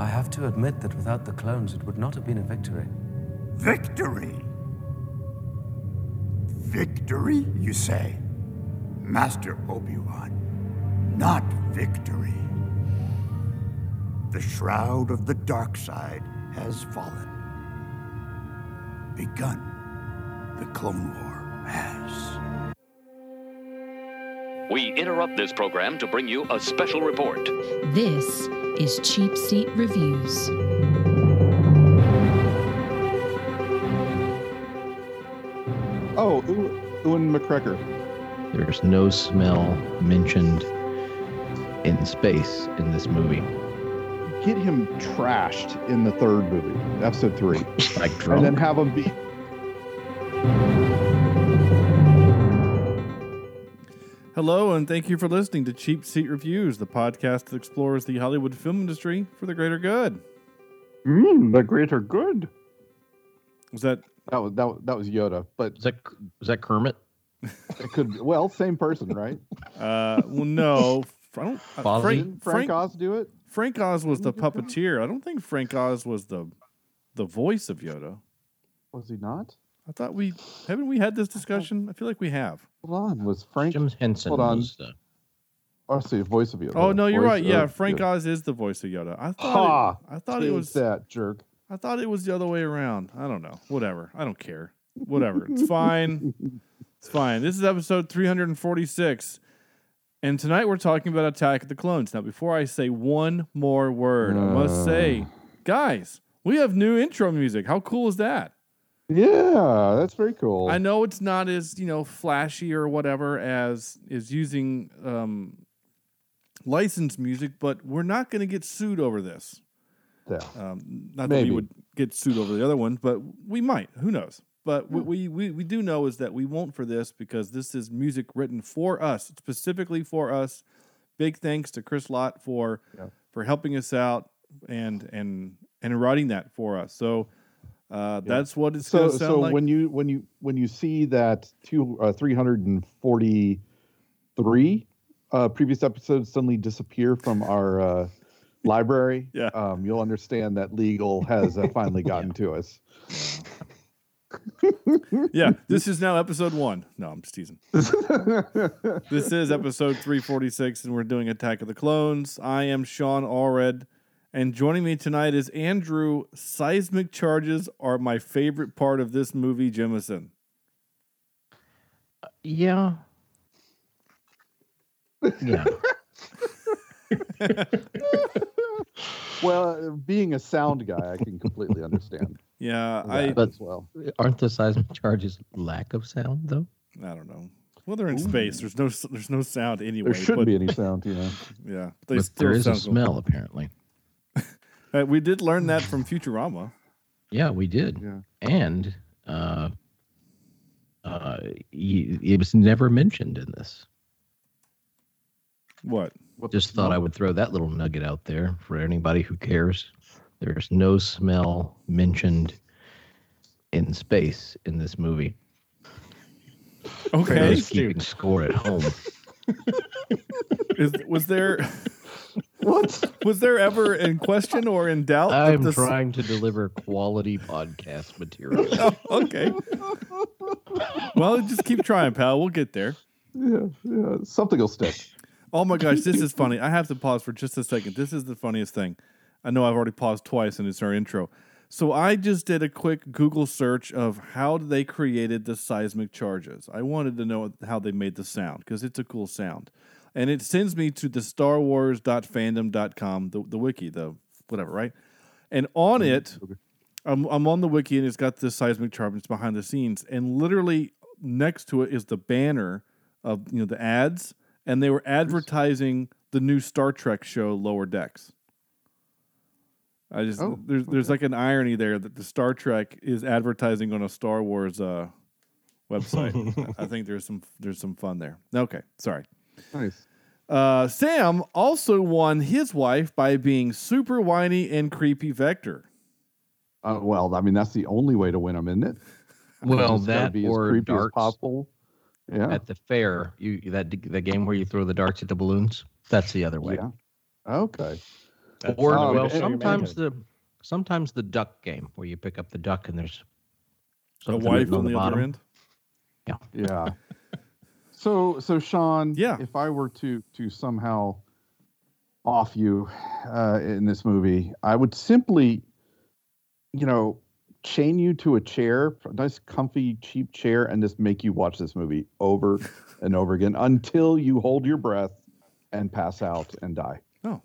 I have to admit that without the clones, it would not have been a victory. Victory? Victory, you say? Master Obi-Wan, not victory. The shroud of the dark side has fallen. Begun. The Clone War has. We interrupt this program to bring you a special report. This is Cheap Seat Reviews. Oh, Ew- Ewan McGregor. There's no smell mentioned in space in this movie. Get him trashed in the third movie, episode three, Like and then have him be. Hello, and thank you for listening to Cheap Seat Reviews, the podcast that explores the Hollywood film industry for the greater good. Mm, the greater good. Was that That was that was, that was Yoda, but is that is that Kermit? it could be, well same person, right? uh well no I don't, uh, Frank, Didn't Frank, Frank, Oz do it? Frank Oz was the Didn't he do that? puppeteer. I don't think Frank Oz was the the voice of Yoda. Was he not? I thought we haven't we had this discussion? I feel like we have. Hold on, was Frank? Jim Henson hold on. was the Oh, see, voice of Yoda. Oh no, you're Voice right. Yeah, Frank Yoda. Oz is the voice of Yoda. I thought Ha! it, I thought it was that jerk. I thought it was the other way around. I don't know. Whatever. I don't care. Whatever. It's fine. It's fine. This is episode 346. And tonight we're talking about Attack of the Clones. Now, before I say one more word, I must uh. say, guys, we have new intro music. How cool is that? Yeah, that's very cool. I know it's not as, you know, flashy or whatever as is using um, licensed music, but we're not going to get sued over this. Yeah. Um, not that we would get sued over the other ones, but we might. Who knows? But what we, we, we do know is that we won't for this because this is music written for us, specifically for us. Big thanks to Chris Lott for Yeah. for helping us out and and and writing that for us. So uh, that's what it's so going to sound so like. when you when you when you see that two uh, 343 uh, previous episodes suddenly disappear from our uh, library Yeah. um, you'll understand that legal has uh, finally gotten to us yeah, this is now episode one. No, I'm just teasing. this is episode 346, and we're doing Attack of the Clones. I am Sean Allred, and joining me tonight is Andrew. Seismic charges are my favorite part of this movie, Jemison. yeah. Yeah. well uh, being a sound guy i can completely understand Yeah, I But- as well Aren't the seismic charges lack of sound though? I don't know. Well, they're in space. There's no there's no sound anyway. there shouldn't but, be any sound you know Yeah, they But still there is a sound cool. smell apparently. Uh, we did learn that from Futurama. Yeah, we did. Yeah. And uh uh it was never mentioned in this. What? What Just thought I would throw that little nugget out there for anybody who cares. There's no smell mentioned in space in this movie. For Okay. those keeping score at home. Is, was there what was there ever in question or in doubt? I'm this- trying to deliver quality podcast material. Oh, okay. well, just keep trying, pal. We'll get there. yeah yeah something will stick Oh my gosh, this is funny. I have to pause for just a second. This is the funniest thing. I know I've already paused twice and it's our intro. So I just did a quick Google search of how they created the seismic charges. I wanted to know how they made the sound because it's a cool sound. And it sends me to the starwars.fandom.com, the, the wiki, the whatever, right? And on it, I'm, I'm on the wiki and it's got this seismic chart. and It's behind the scenes, and literally next to it is the banner of you know the ads, and they were advertising the new Star Trek show Lower Decks. I just Oh, there's there's like an irony there that the Star Trek is advertising on a Star Wars uh, website. I think there's some there's some fun there. Okay, sorry. Nice Uh, Sam also won his wife by being super whiny and creepy Vector. Uh, well, I mean, that's the only way to win them, isn't it? Well, that be or as creepy darts. as possible. Yeah. At the fair, you that the game where you throw the darts at the balloons. That's the other way. Yeah. Okay. That's Or Oh, well, okay. sometimes the sometimes the duck game where you pick up the duck and there's A wife written on the, bottom. other end. Yeah. Yeah. so so Sean, Yeah. if I were to to somehow off you uh, in this movie, I would simply, you know, chain you to a chair, a nice comfy cheap chair, and just make you watch this movie over and over again until you hold your breath and pass out and die. Oh.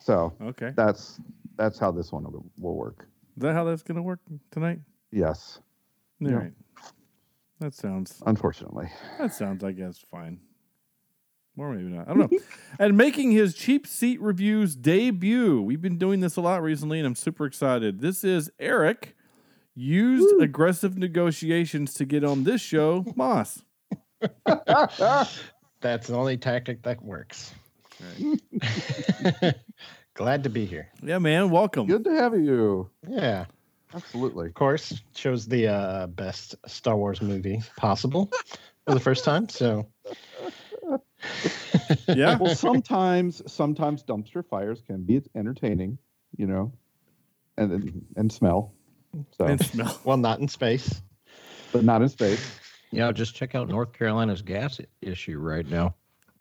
So Okay. that's that's how this one will, will work. Is that how that's going to work tonight? Yes, All Yeah. right. That sounds unfortunately. that sounds I guess fine. Or maybe not. I don't know. and making his cheap seat reviews debut. We've been doing this a lot recently and I'm super excited. This is Eric used aggressive negotiations to get on this show, Moss. That's the only tactic that works. Glad to be here. Yeah, man, welcome. Good to have you. Yeah. Absolutely. Of course, chose the uh, best Star Wars movie possible for the first time. So, Yeah. well sometimes sometimes dumpster fires can be entertaining you know and and, and smell so And smell. well, not in space. but not in space Yeah, just check out North Carolina's gas issue right now.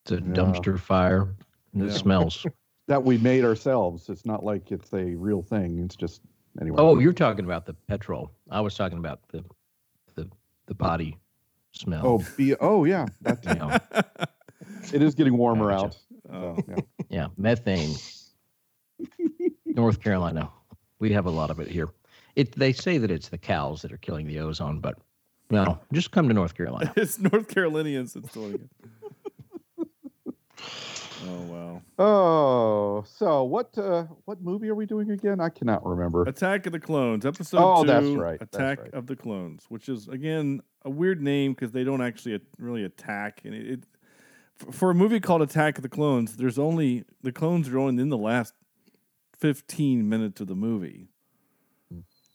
It's a dumpster fire. and It Yeah. smells. that we made ourselves it's not like it's a real thing it's just anyway Oh, you're talking about the petrol. I was talking about the the the body smell. oh be, oh yeah that, You know, it is getting warmer Gotcha. out Oh. so, yeah. yeah, methane. North Carolina. We have a lot of it here. It they say that it's the cows that are killing the ozone, but no, just come to North Carolina. it's North Carolinians that's doing it. Oh wow. oh so what uh what movie are we doing again i cannot remember Attack of the Clones, episode Oh, two. that's right, that's Attack right. of the Clones, which is again a weird name because they don't actually really attack. And it, it for a movie called Attack of the Clones, there's only the clones are only in the last fifteen minutes of the movie,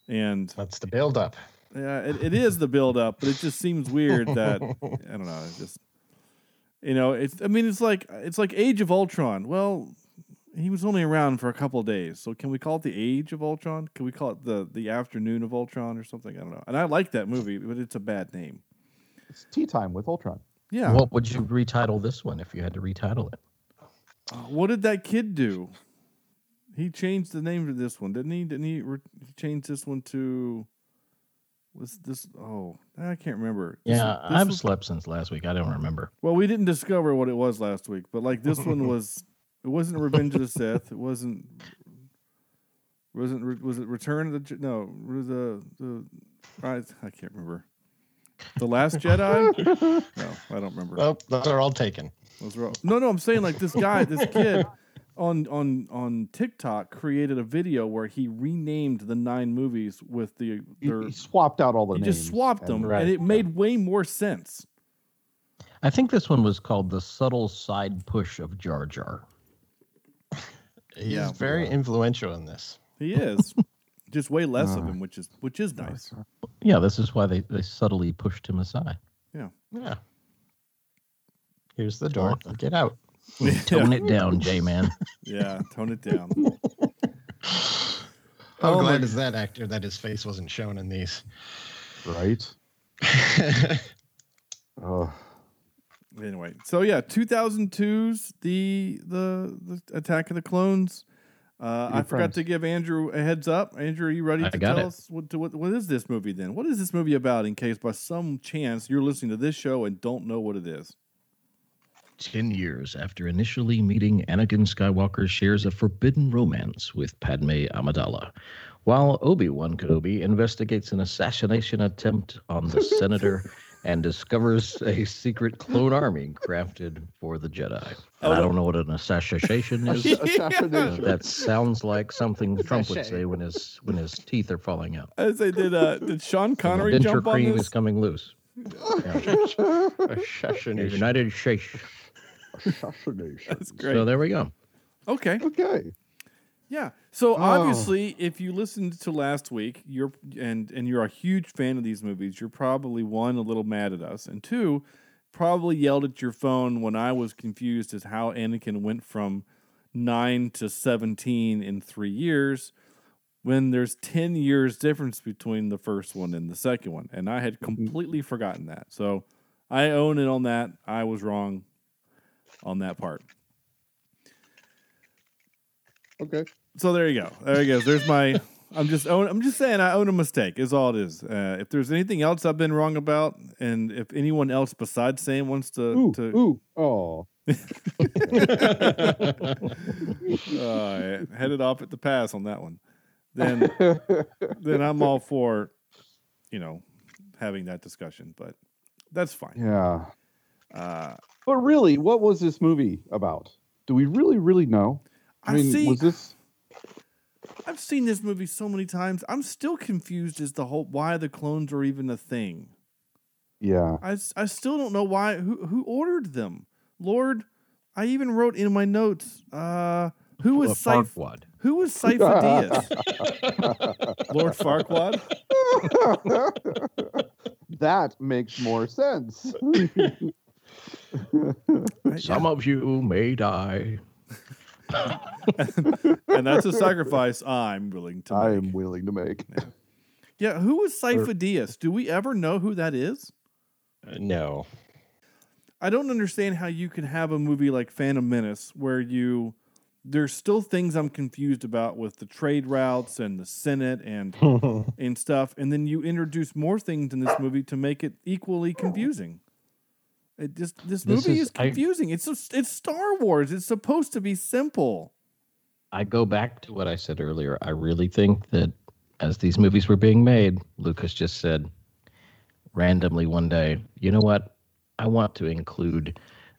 and That's the build up. yeah, it, it is the build up, but it just seems weird that I don't know. It's just you know, it's I mean, it's like it's like Age of Ultron. Well, he was only around for a couple of days, so can we call it the Age of Ultron? Can we call it the the Afternoon of Ultron or something? I don't know. And I like that movie, but it's a bad name. it's tea time with ultron Yeah. What would you retitle this one if you had to retitle it? Uh, what did that kid do? He changed the name to this one, didn't he? Didn't he, re- he change this one to? Was this? Oh, I can't remember. Yeah, this I've was- slept since last week. I don't remember. Well, we didn't discover what it was last week, but like this one was, it wasn't Revenge of the Sith. It wasn't. Wasn't was it Return of the no the the I, I can't remember. The Last Jedi? No, I don't remember. oh those are all taken. Those were all- no, no, I'm saying like this guy, this kid on on on TikTok created a video where he renamed the nine movies with the he, their he swapped out all the he names just swapped and- them, Right. and it made way more sense. I think this one was called the subtle side push of Jar Jar. He's Yeah. very influential in this. He is just way less of Uh, him, which is which is nice. Yeah, this is why they, they subtly pushed him aside. Yeah. Yeah. Here's the door. Get out. Tone it down, J man. Yeah, tone it down. How Oh my- glad is that actor that his face wasn't shown in these? right oh Anyway, so yeah, 2002's the the, the Attack of the Clones. Uh, I forgot friends. to give Andrew a heads up. Andrew, are you ready I to tell it. us what, what what is this movie then? What is this movie about? In case by some chance you're listening to this show and don't know what it is. Ten years after initially meeting Anakin Skywalker shares a forbidden romance with Padme Amidala, while Obi-Wan Kenobi investigates an assassination attempt on the senator and discovers a secret clone army crafted for the Jedi. And I don't know what an assassination is. Uh, assassination that sounds like something Trump would say when his when his teeth are falling out. I say, did uh, did Sean Connery denture jump on cream this? is coming loose. Assassination. United States. Assassination That's great. So there we go. okay, okay yeah. So Oh. obviously, if you listened to last week, you're and and you're a huge fan of these movies, you're probably one a little mad at us, and two, probably yelled at your phone when I was confused as how Anakin went from 9 to 17 in 3 years when there's 10 years difference between the first one and the second one and I had mm-hmm. completely forgotten that. So I own it on that. I was wrong on that part. Okay. So there you go. There you go. There's my. I'm just own, I'm just saying I own a mistake. Is all it is. Uh, if there's anything else I've been wrong about, and if anyone else besides Sam wants to, Ooh, to ooh, oh. uh, headed off at the pass on that one, then then I'm all for, you know, having that discussion. But that's fine. yeah. Uh, But really, what was this movie about? Do we really, really know? I I mean, see. was this? I've seen this movie so many times. I'm still confused as to whole why the clones are even a thing. Yeah. I, I still don't know why who who ordered them. Lord, I even wrote in my notes. Uh, who was Uh, Sif- Farquaad. Who was Sifo-Dyas? Lord Farquaad. that makes more sense. Some of you may die. and that's a sacrifice I'm willing to I make. am willing to make. Yeah, who is was Sifo-Dyas? Do we ever know who that is? Uh, no. I don't understand how you can have a movie like Phantom Menace where you there's still things I'm confused about with the trade routes and the Senate and and stuff, and then you introduce more things in this movie to make it equally confusing. It just this, This movie is- is, I- confusing. it's it's Star Wars. It's supposed to be simple. I go back to what I said earlier. I really think that as these movies were being made, Lucas just said randomly one day, you know what? I want to include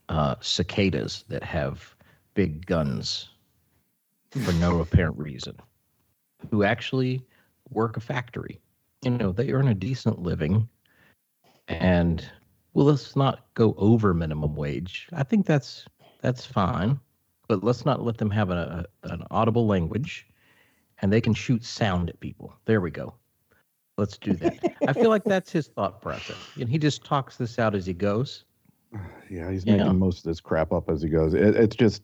uh, cicadas that have big guns for no apparent reason, who actually work a factory. You know, they earn a decent living. And well, let's not go over minimum wage. I think that's that's fine but let's not let them have a, an audible language and they can shoot sound at people. There we go. Let's do that. I feel like that's his thought process. And he just talks this out as he goes. Yeah, he's Yeah. making most of this crap up as he goes. It, it's just,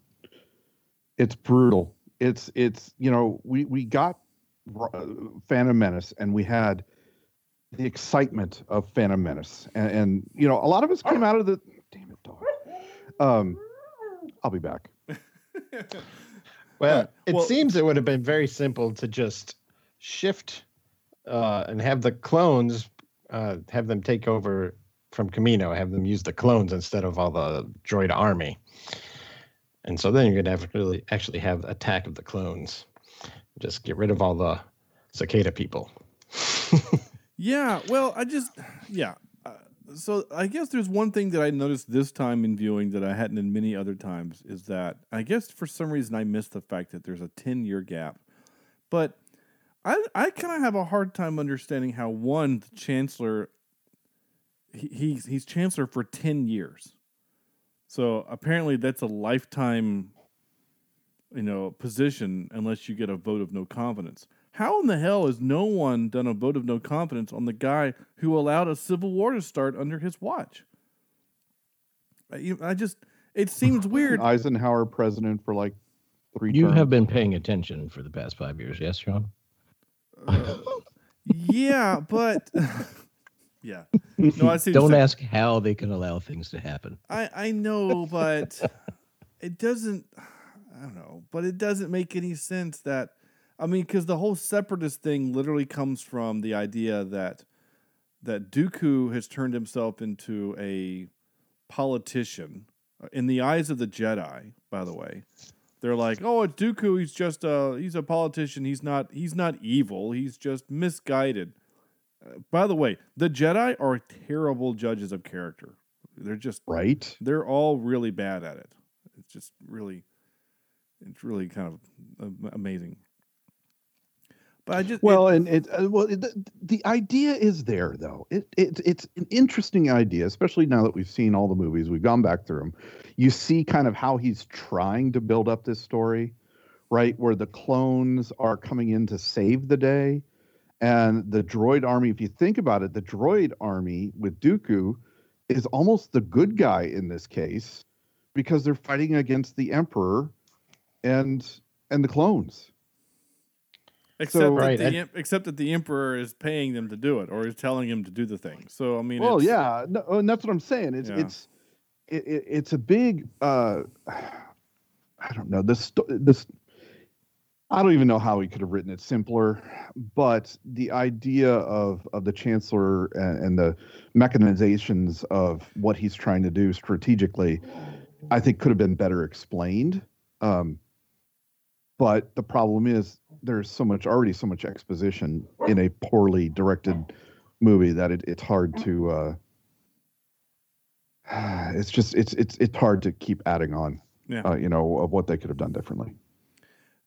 it's brutal. It's it's you know we we got uh, Phantom Menace and we had the excitement of Phantom Menace and, and you know a lot of us came out of the damn it dog. Um, I'll be back. Well, it well- seems it would have been very simple to just shift uh, and have the clones uh, have them take over from Kamino, have them use the clones instead of all the droid army. And so then you're gonna have really actually have attack of the clones. Just get rid of all the cicada people. Yeah, well, I just yeah. Uh, so I guess there's one thing that I noticed this time in viewing that I hadn't in many other times is that I guess for some reason I missed the fact that there's a 10 year gap. But I I kind of have a hard time understanding how one the chancellor he, he's he's chancellor for 10 years. So apparently that's a lifetime you know position unless you get a vote of no confidence. How in the hell has no one done a vote of no confidence on the guy who allowed a civil war to start under his watch? I, I just it seems weird. Eisenhower president for like three. You terms. have been paying attention for the past five years, yes, Sean? yeah, but yeah, no, I see. Don't ask how they can allow things to happen. I I know, but it doesn't. I don't know, but it doesn't make any sense that. I mean, because the whole separatist thing literally comes from the idea that that Dooku has turned himself into a politician uh, in the eyes of the Jedi. By the way, they're like, "Oh, it's Dooku. He's just a he's a politician. He's not he's not evil. He's just misguided." Uh, by the way, the Jedi are terrible judges of character. They're just right. they're all really bad at it. It's just really, it's really kind of amazing. But I just it- Well, and it uh, well it, the, the idea is there though. It, it it's an interesting idea, especially now that we've seen all the movies. We've gone back through them. You see kind of how he's trying to build up this story, right? Where the clones are coming in to save the day, and the droid army. If you think about it, the droid army with Dooku is almost the good guy in this case because they're fighting against the Emperor and and the clones. Except So- that Right, the em- except that the emperor is paying them to do it, or is telling him to do the thing. So I mean, Well, yeah, no, and that's what I'm saying. It's Yeah. it's it, it, it's a big. uh I don't know this this. I don't even know how he could have written it simpler, but the idea of of the chancellor and, and the mechanizations of what he's trying to do strategically, I think could have been better explained. Um, but the problem is there's so much already so much exposition in a poorly directed movie that it, it's hard to uh it's just it's it's it's hard to keep adding on Yeah. uh, you know of what they could have done differently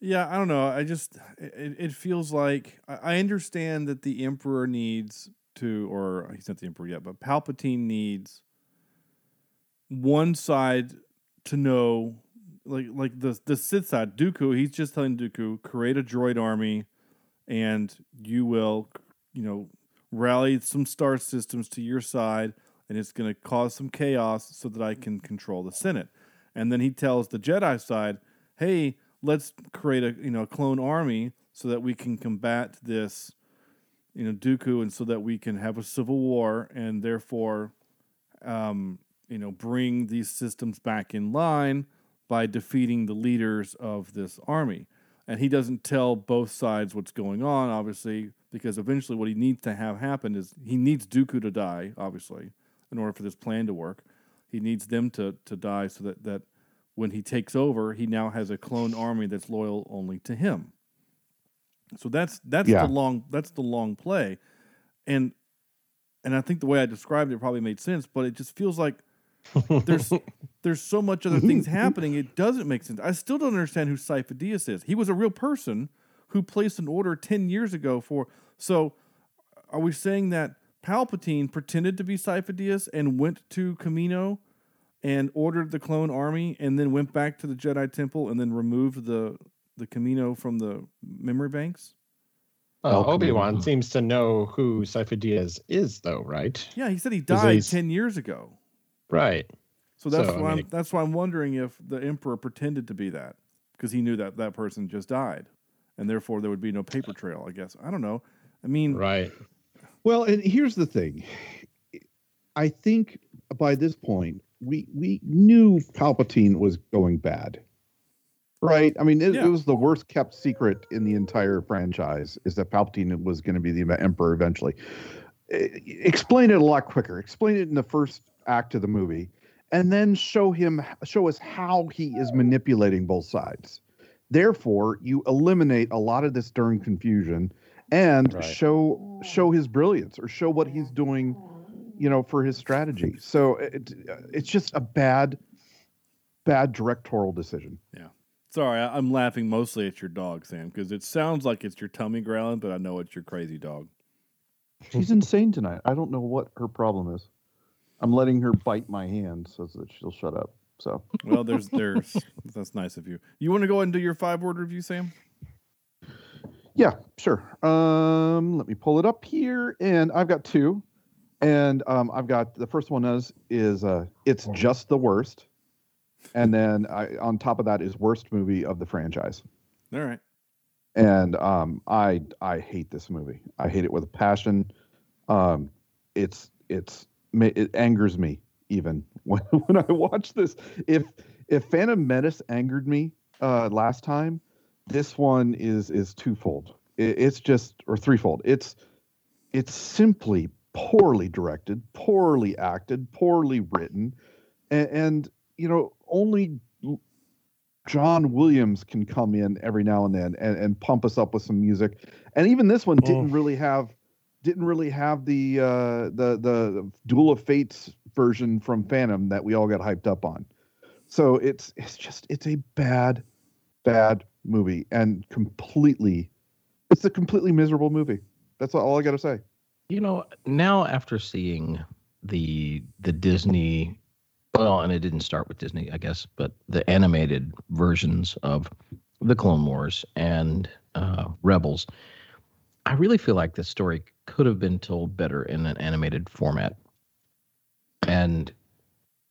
Yeah, I don't know. I just it, it feels like I I understand that the emperor needs to, or he's not the emperor yet, but Palpatine needs one side to know, like like the the Sith side, Dooku. He's just telling Dooku create a droid army, and you will, you know, rally some star systems to your side, and it's going to cause some chaos so that I can control the Senate. And then he tells the Jedi side, "Hey, let's create a you know clone army so that we can combat this, you know, Dooku, and so that we can have a civil war, and therefore, um, you know, bring these systems back in line by defeating the leaders of this army." And he doesn't tell both sides what's going on, obviously, because eventually what he needs to have happen is he needs Dooku to die, obviously, in order for this plan to work. He needs them to to die so that that when he takes over, he now has a clone army that's loyal only to him. So that's that's Yeah. the long that's the long play, and and I think the way I described it probably made sense, but it just feels like there's there's so much other things happening. It doesn't make sense. I still don't understand who Sifo-Dyas is. He was a real person who placed an order ten years ago for. So, are we saying that Palpatine pretended to be Sifo-Dyas and went to Kamino and ordered the clone army, and then went back to the Jedi Temple and then removed the the Kamino from the memory banks? Uh, Obi Wan seems to know who Sifo-Dyas is, though, right? Yeah, he said he died ten years ago. Right. So that's So, I why mean, I'm, that's why I'm wondering if the emperor pretended to be that because he knew that that person just died, and therefore there would be no paper trail. I guess I don't know. I mean, Right. well and here's the thing i think by this point we we knew palpatine was going bad right i mean it, Yeah. it was the worst kept secret in the entire franchise is that palpatine was going to be the emperor eventually Eh, explain it a lot quicker explain it in the first act of the movie and then show him show us how he is manipulating both sides. Therefore you eliminate a lot of this during confusion and Right. show show his brilliance or show what he's doing you know for his strategy. So it, it's just a bad bad directorial decision. Yeah. Sorry, I, I'm laughing mostly at your dog, Sam, because it sounds like it's your tummy growling, but I know it's your crazy dog. she's insane tonight. I don't know what her problem is i'm letting her bite my hand so that she'll shut up so Well, there's there's that's nice of you. You want to go ahead and do your five word review, Sam? Yeah, sure. Um, let me pull it up here, and I've got two, and um, I've got the first one is is uh, it's just the worst, and then I, on top of that is worst movie of the franchise, All right. and um, I I hate this movie. I hate it with a passion. Um, it's it's it angers me even when when I watch this. If if Phantom Menace angered me uh, last time, this one is is twofold. It, it's just or threefold. It's it's simply poorly directed, poorly acted, poorly written, and, and you know only John Williams can come in every now and then and, and pump us up with some music. And even this one didn't really have didn't really have the uh, the the Duel of Fates version from Phantom that we all got hyped up on. So it's it's just it's a bad bad movie and completely it's a completely miserable movie. That's all I got to say. You know, now after seeing the the Disney well, and it didn't start with Disney, I guess, but the animated versions of the Clone Wars and uh, Rebels, I really feel like this story could have been told better in an animated format. And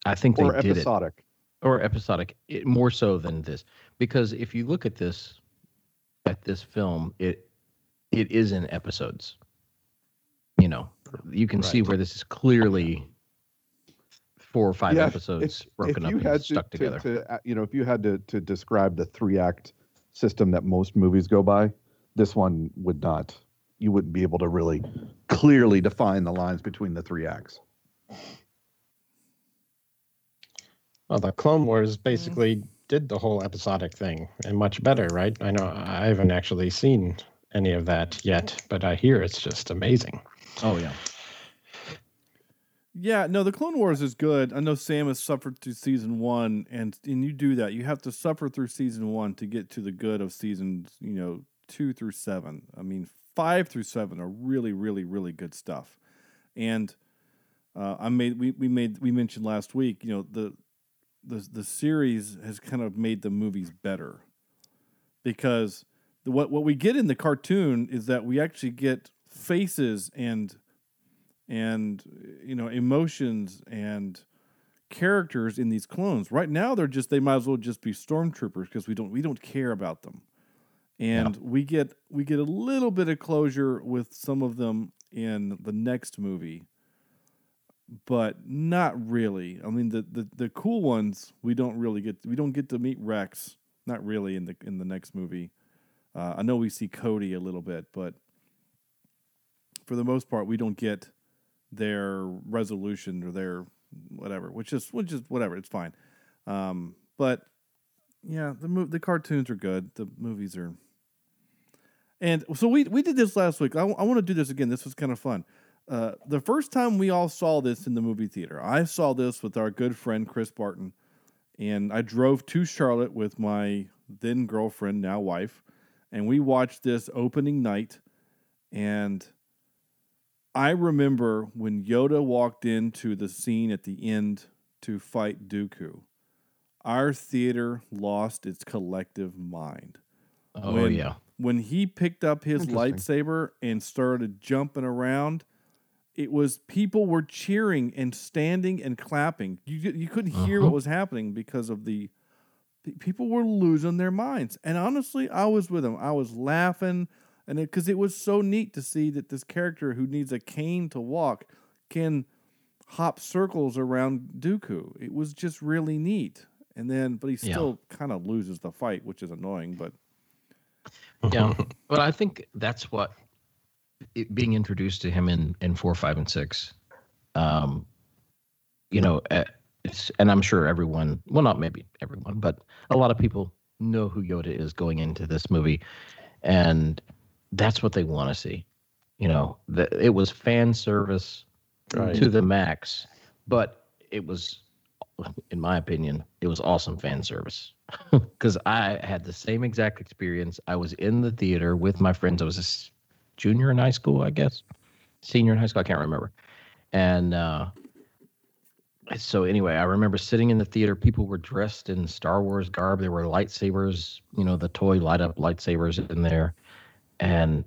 I think Or they did it episodic. or episodic it, more so than this because if you look at this at this film it it is in episodes you know you can see where this is clearly four or five Yeah, episodes broken up and stuck to, together To, to, uh, you know, if you had to, to describe the three act system that most movies go by, this one would not. You wouldn't be able to really clearly define the lines between the three acts. Well, the Clone Wars mm-hmm. basically did the whole episodic thing and much better, right? I know I haven't actually seen any of that yet, but I hear it's just amazing. oh yeah Yeah, no, the Clone Wars is good. I know Sam has suffered through season one, and and you do that. You have to suffer through season one to get to the good of seasons, you know, two through seven. I mean, five through seven are really, really, really good stuff. And uh, I made we, we made we mentioned last week, you know, the the the series has kind of made the movies better because the, what what we get in the cartoon is that we actually get faces and and you know emotions and characters in these clones. Right now, they're just they might as well just be stormtroopers because we don't we don't care about them, and we get we get a little bit of closure with some of them in the next movie, but not really. I mean, the the, the cool ones we don't really get we don't get to meet Rex, not really in the in the next movie. Uh, I know we see Cody a little bit, but for the most part, we don't get their resolution or their whatever, which is which is whatever. It's fine. Um, but yeah, the mo- the cartoons are good. The movies are. And so we we did this last week. I, want to do this again. This was kind of fun. Uh, the first time we all saw this in the movie theater, I saw this with our good friend Chris Barton, and I drove to Charlotte with my then girlfriend, now wife, and we watched this opening night. And I remember when Yoda walked into the scene at the end to fight Dooku, our theater lost its collective mind. oh When- yeah When he picked up his lightsaber and started jumping around, it was people were cheering and standing and clapping. You you couldn't hear Uh-huh. what was happening because of the people were losing their minds. And honestly, I was with them. I was laughing and because it, was so neat to see that this character who needs a cane to walk can hop circles around Dooku. It was just really neat. And then, but he Yeah. still kind of loses the fight, which is annoying. But yeah but i think that's what it, being introduced to him in in four five and six um you know uh, it's, and i'm sure everyone well not maybe everyone but a lot of people know who yoda is going into this movie and that's what they want to see you know the, it was fan service Right. to the max but it was in my opinion it was awesome fan service because I had the same exact experience. I was in the theater with my friends. I was a junior in high school, I guess, senior in high school. I can't remember. And uh, so anyway, I remember sitting in the theater. People were dressed in Star Wars garb. There were lightsabers, you know, the toy light up lightsabers in there, and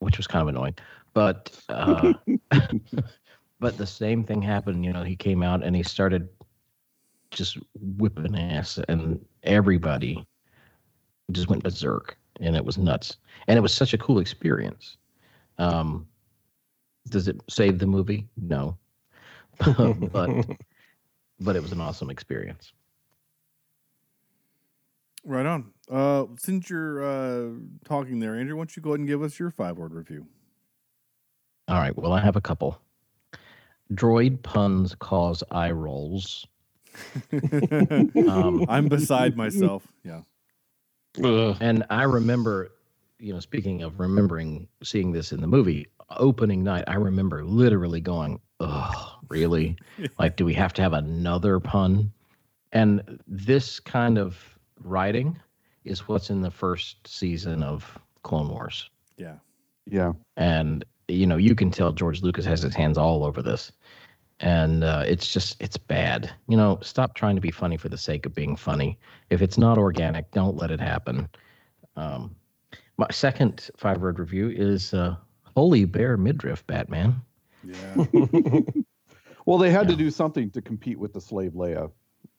which was kind of annoying. But uh, but the same thing happened. You know, he came out and he started just whipping ass, and everybody just went berserk, and it was nuts. And it was such a cool experience. Um, does it save the movie? No, but but it was an awesome experience. right on. Uh, since you're uh, talking there, Andrew, why don't you go ahead and give us your five word review? All right. Well, I have a couple. Droid puns cause eye rolls. Um, I'm beside myself. Yeah. Ugh. And I remember, you know, speaking of remembering seeing this in the movie, opening night, I remember literally going, oh, really? like, do we have to have another pun? And this kind of writing is what's in the first season of Clone Wars. Yeah. Yeah. And, you know, you can tell George Lucas has his hands all over this. And uh, it's just, it's bad. You know, stop trying to be funny for the sake of being funny. If it's not organic, don't let it happen. Um, my second five word review is uh, Holy Bare Midriff Batman. Yeah. Well, they had to do something to compete with the slave Leia.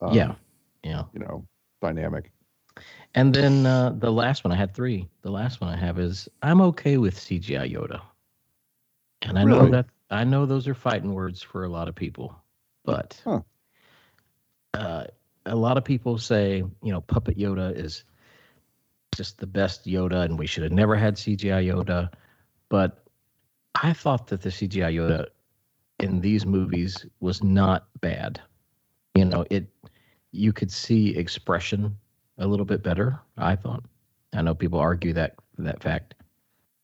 Um, yeah. Yeah. you know, dynamic. And then uh, the last one, I had three. The last one I have is I'm okay with CGI Yoda. And I know that I know those are fighting words for a lot of people, but Huh. uh, a lot of people say, you know, Puppet Yoda is just the best Yoda, and we should have never had CGI Yoda. But I thought that the CGI Yoda in these movies was not bad. You know, it you could see expression a little bit better. I thought. I know people argue that that fact,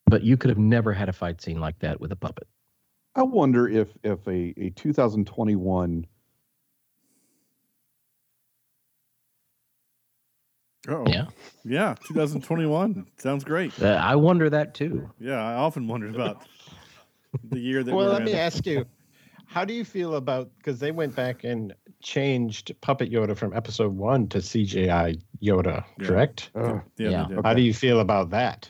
but you could have never had a fight scene like that with a puppet. I wonder if if a, a 2021 Oh, Yeah, yeah. 2021 sounds great. Uh, I wonder that too. Yeah, I often wonder about the year that well, we're let in. me ask you, how do you feel about because they went back and changed Puppet Yoda from Episode One to CGI Yoda, Yeah. correct? uh, Yeah, Yeah. they did. How do you feel about that?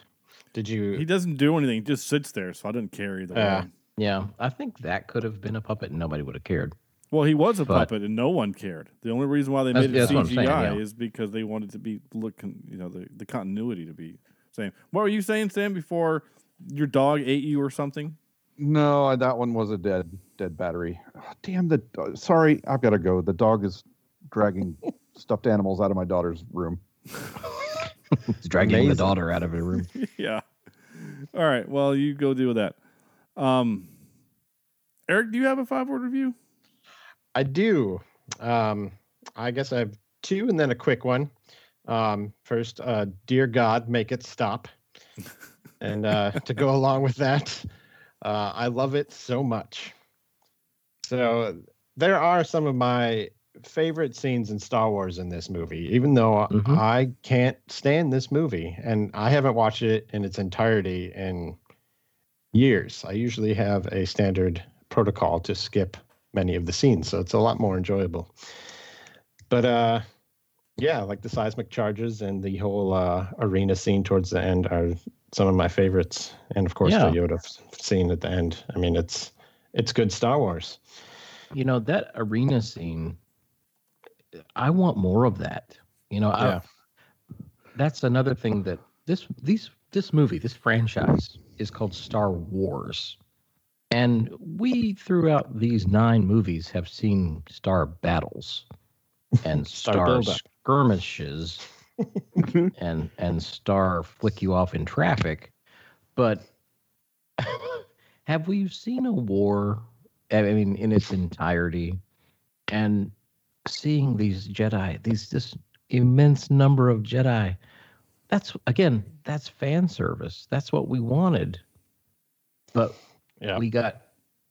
Did you? He doesn't do anything; he just sits there. So I didn't care either Yeah. Way. Yeah, I think that could have been a puppet and nobody would have cared. Well, he was a But- puppet, and no one cared. The only reason why they made it that's what I'm CGI saying, yeah. is because they wanted to be looking, you know, the, the continuity to be same. What were you saying, Sam? Before your dog ate you or something? no, that one was a dead dead battery. Oh, damn the uh, sorry, I've got to go. The dog is dragging stuffed animals out of my daughter's room. It's dragging Amazing. the daughter out of her room. yeah. All right. Well, you go deal with that. Um, Eric, do you have a five word review? I do. Um, I guess I have two and then a quick one. Um, first, uh, dear God, make it stop. and uh, to go along with that, uh, I love it so much. So there are some of my favorite scenes in Star Wars in this movie, even though Mhm. I can't stand this movie and I haven't watched it in its entirety in years. I usually have a standard protocol to skip many of the scenes, so it's a lot more enjoyable. But uh yeah, like the seismic charges and the whole uh, arena scene towards the end are some of my favorites, and of course Yeah. the Yoda scene at the end. I mean, it's it's good Star Wars. You know, that arena scene, I want more of that. You know, Yeah. I, that's another thing that this these this movie, this franchise is called Star Wars. And we throughout these 9 movies have seen star battles and Star star skirmishes and and star flick you off in traffic. But have we seen a war? I mean, in its entirety, and seeing these Jedi, these this immense number of Jedi. That's again, that's fan service. That's what we wanted. But Yeah. we got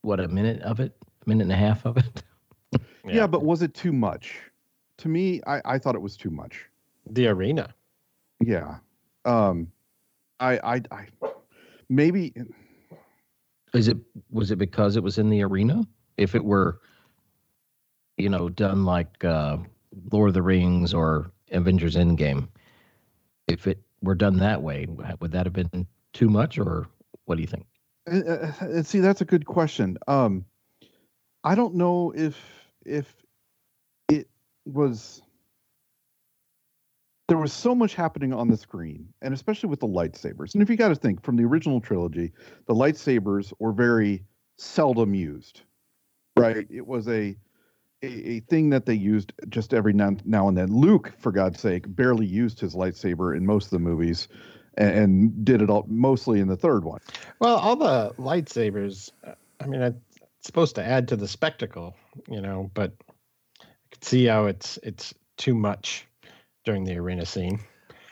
what a minute of it, a minute and a half of it. Yeah. but was it too much? To me, I, I thought it was too much. the arena. Yeah. Um, I, I, I maybe Is it was it because it was in the arena? If it were, you know, done like uh, Lord of the Rings or Avengers Endgame, if it were done that way, would that have been too much, or what do you think? Uh, uh, uh, see, that's a good question. Um, I don't know if if it was there was so much happening on the screen, and especially with the lightsabers. And if you got to think from the original trilogy, the lightsabers were very seldom used, right? It was a a, a thing that they used just every now, now and then. Luke, for God's sake, barely used his lightsaber in most of the movies, and, and did it all mostly in the third one. Well, all the lightsabers. uh, I mean, it's supposed to add to the spectacle, you know, but I could see how it's it's too much during the arena scene.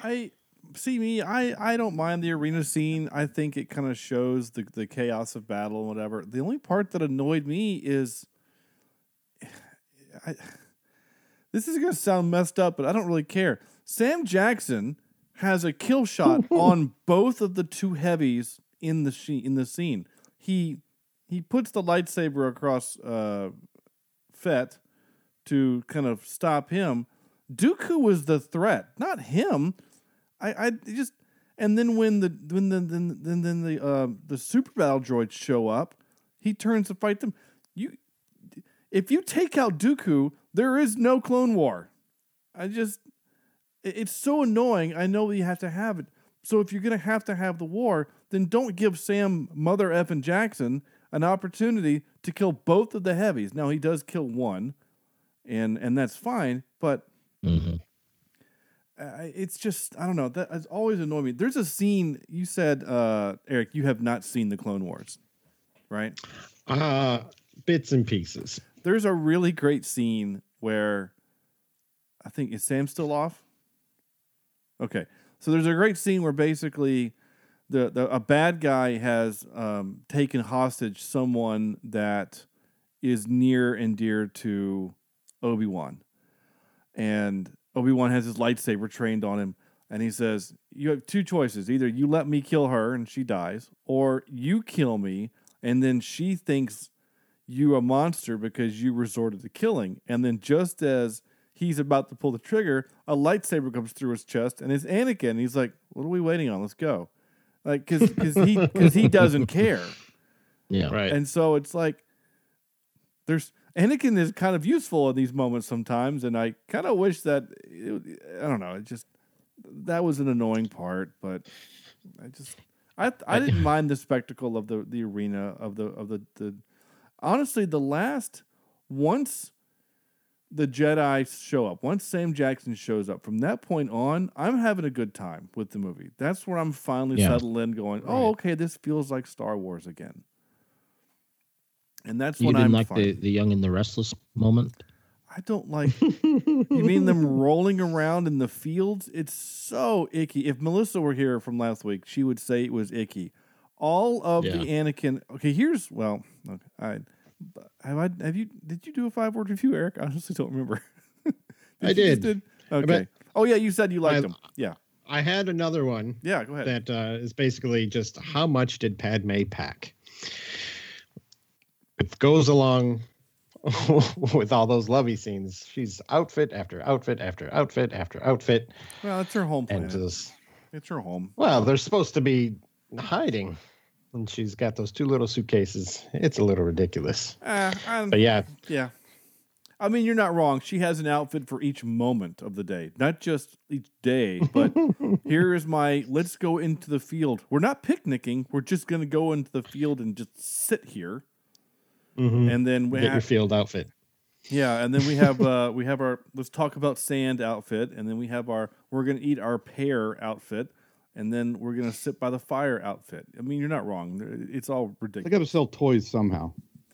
I see me. I I don't mind the arena scene. I think it kind of shows the the chaos of battle and whatever. The only part that annoyed me is, I. This is gonna sound messed up, but I don't really care. Sam Jackson has a kill shot on both of the two heavies in the she- in the scene. He he puts the lightsaber across uh, Fett to kind of stop him. Dooku was the threat, not him. I, I just and then when the when the then then, then the uh, the super battle droids show up, he turns to fight them. You, if you take out Dooku, there is no Clone War. I just, it's so annoying. I know you have to have it. So if you're gonna have to have the war, then don't give Sam Mother Evan Jackson an opportunity to kill both of the heavies. Now he does kill one, and and that's fine. But Mhm. I- it's just I don't know. That has always annoyed me. There's a scene you said, uh, Eric, you have not seen the Clone Wars, right? Uh bits and pieces. There's a really great scene where I think is Sam still off? Okay. So there's a great scene where basically the, the a bad guy has um, taken hostage someone that is near and dear to Obi Wan, and Obi Wan has his lightsaber trained on him, and he says, "You have two choices: either you let me kill her and she dies, or you kill me, and then she thinks you a monster because you resorted to killing." And then just as he's about to pull the trigger, a lightsaber comes through his chest, and it's Anakin. And he's like, "What are we waiting on? Let's go!" Like, because he because he doesn't care. Yeah. Right. And so it's like there's Anakin is kind of useful in these moments sometimes, and I kind of wish that it, I don't know. It just that was an annoying part, but I just I I didn't mind the spectacle of the the arena of the of the the honestly the last once the Jedi show up, once Sam Jackson shows up, from that point on, I'm having a good time with the movie. That's where I'm finally Yeah. settled in, going, "Oh, okay, this feels like Star Wars again." And that's You when I'm like fine. the, the Young and the Restless moment? I don't like. you mean them rolling around in the fields? It's so icky. If Melissa were here from last week, she would say it was icky. All of the Anakin. Okay, here's well. Okay, I have I have you did you do a five word review, Eric? I honestly don't remember. I you just did. Okay. oh yeah, you said you liked I- them. Yeah. I had another one Yeah. Go ahead. that uh, is basically just how much did Padme pack? It goes along with all those lovey scenes. She's outfit after outfit after outfit after outfit, well, it's her home planet. just It's her home. well, they're supposed to be hiding, and she's got those two little suitcases. It's a little ridiculous, Uh, but yeah, Yeah. I mean, you're not wrong. She has an outfit for each moment of the day, not just each day, but here is my let's go into the field. We're not picnicking. We're just going to go into the field and just sit here. Mhm. And then we get your field outfit. yeah, and then we have uh we have our let's talk about sand outfit and then we have our we're going to eat our pear outfit and then we're going to sit by the fire outfit. I mean, you're not wrong. It's all They ridiculous. got to sell toys somehow.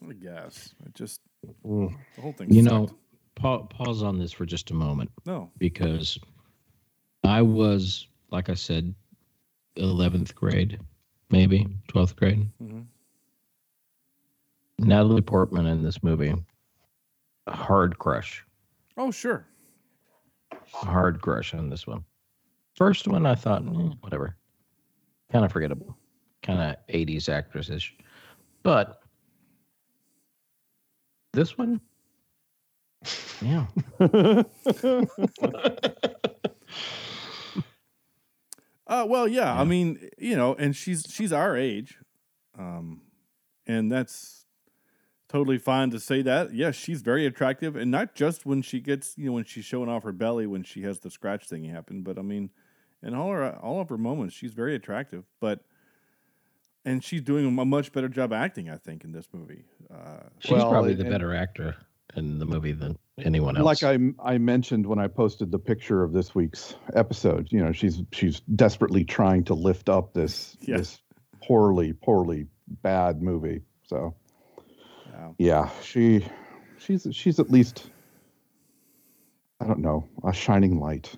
I guess. It just Mm. the whole thing You sucked. know, pa- pause on this for just a moment No. because I was, like I said, 11th grade, maybe 12th grade. Mhm. Natalie Portman in this movie, a hard crush, Oh, sure. hard crush on this one. First one, I thought, eh, whatever, kind of forgettable, kind of 80s actress ish. But this one, yeah. Uh, well, yeah, I mean, you know, and she's she's our age, um, and that's totally fine to say that. Yes, she's very attractive, and not just when she gets, you know, when she's showing off her belly when she has the scratch thing happen, but I mean, in all her all of her moments, she's very attractive. But and she's doing a much better job acting, I think, in this movie. Uh, She's Well, probably and- the better actor in the movie than anyone else. Like I I mentioned when I posted the picture of this week's episode, you know, she's she's desperately trying to lift up this Yeah. this poorly poorly bad movie. So yeah. yeah, she she's she's at least I don't know a shining light.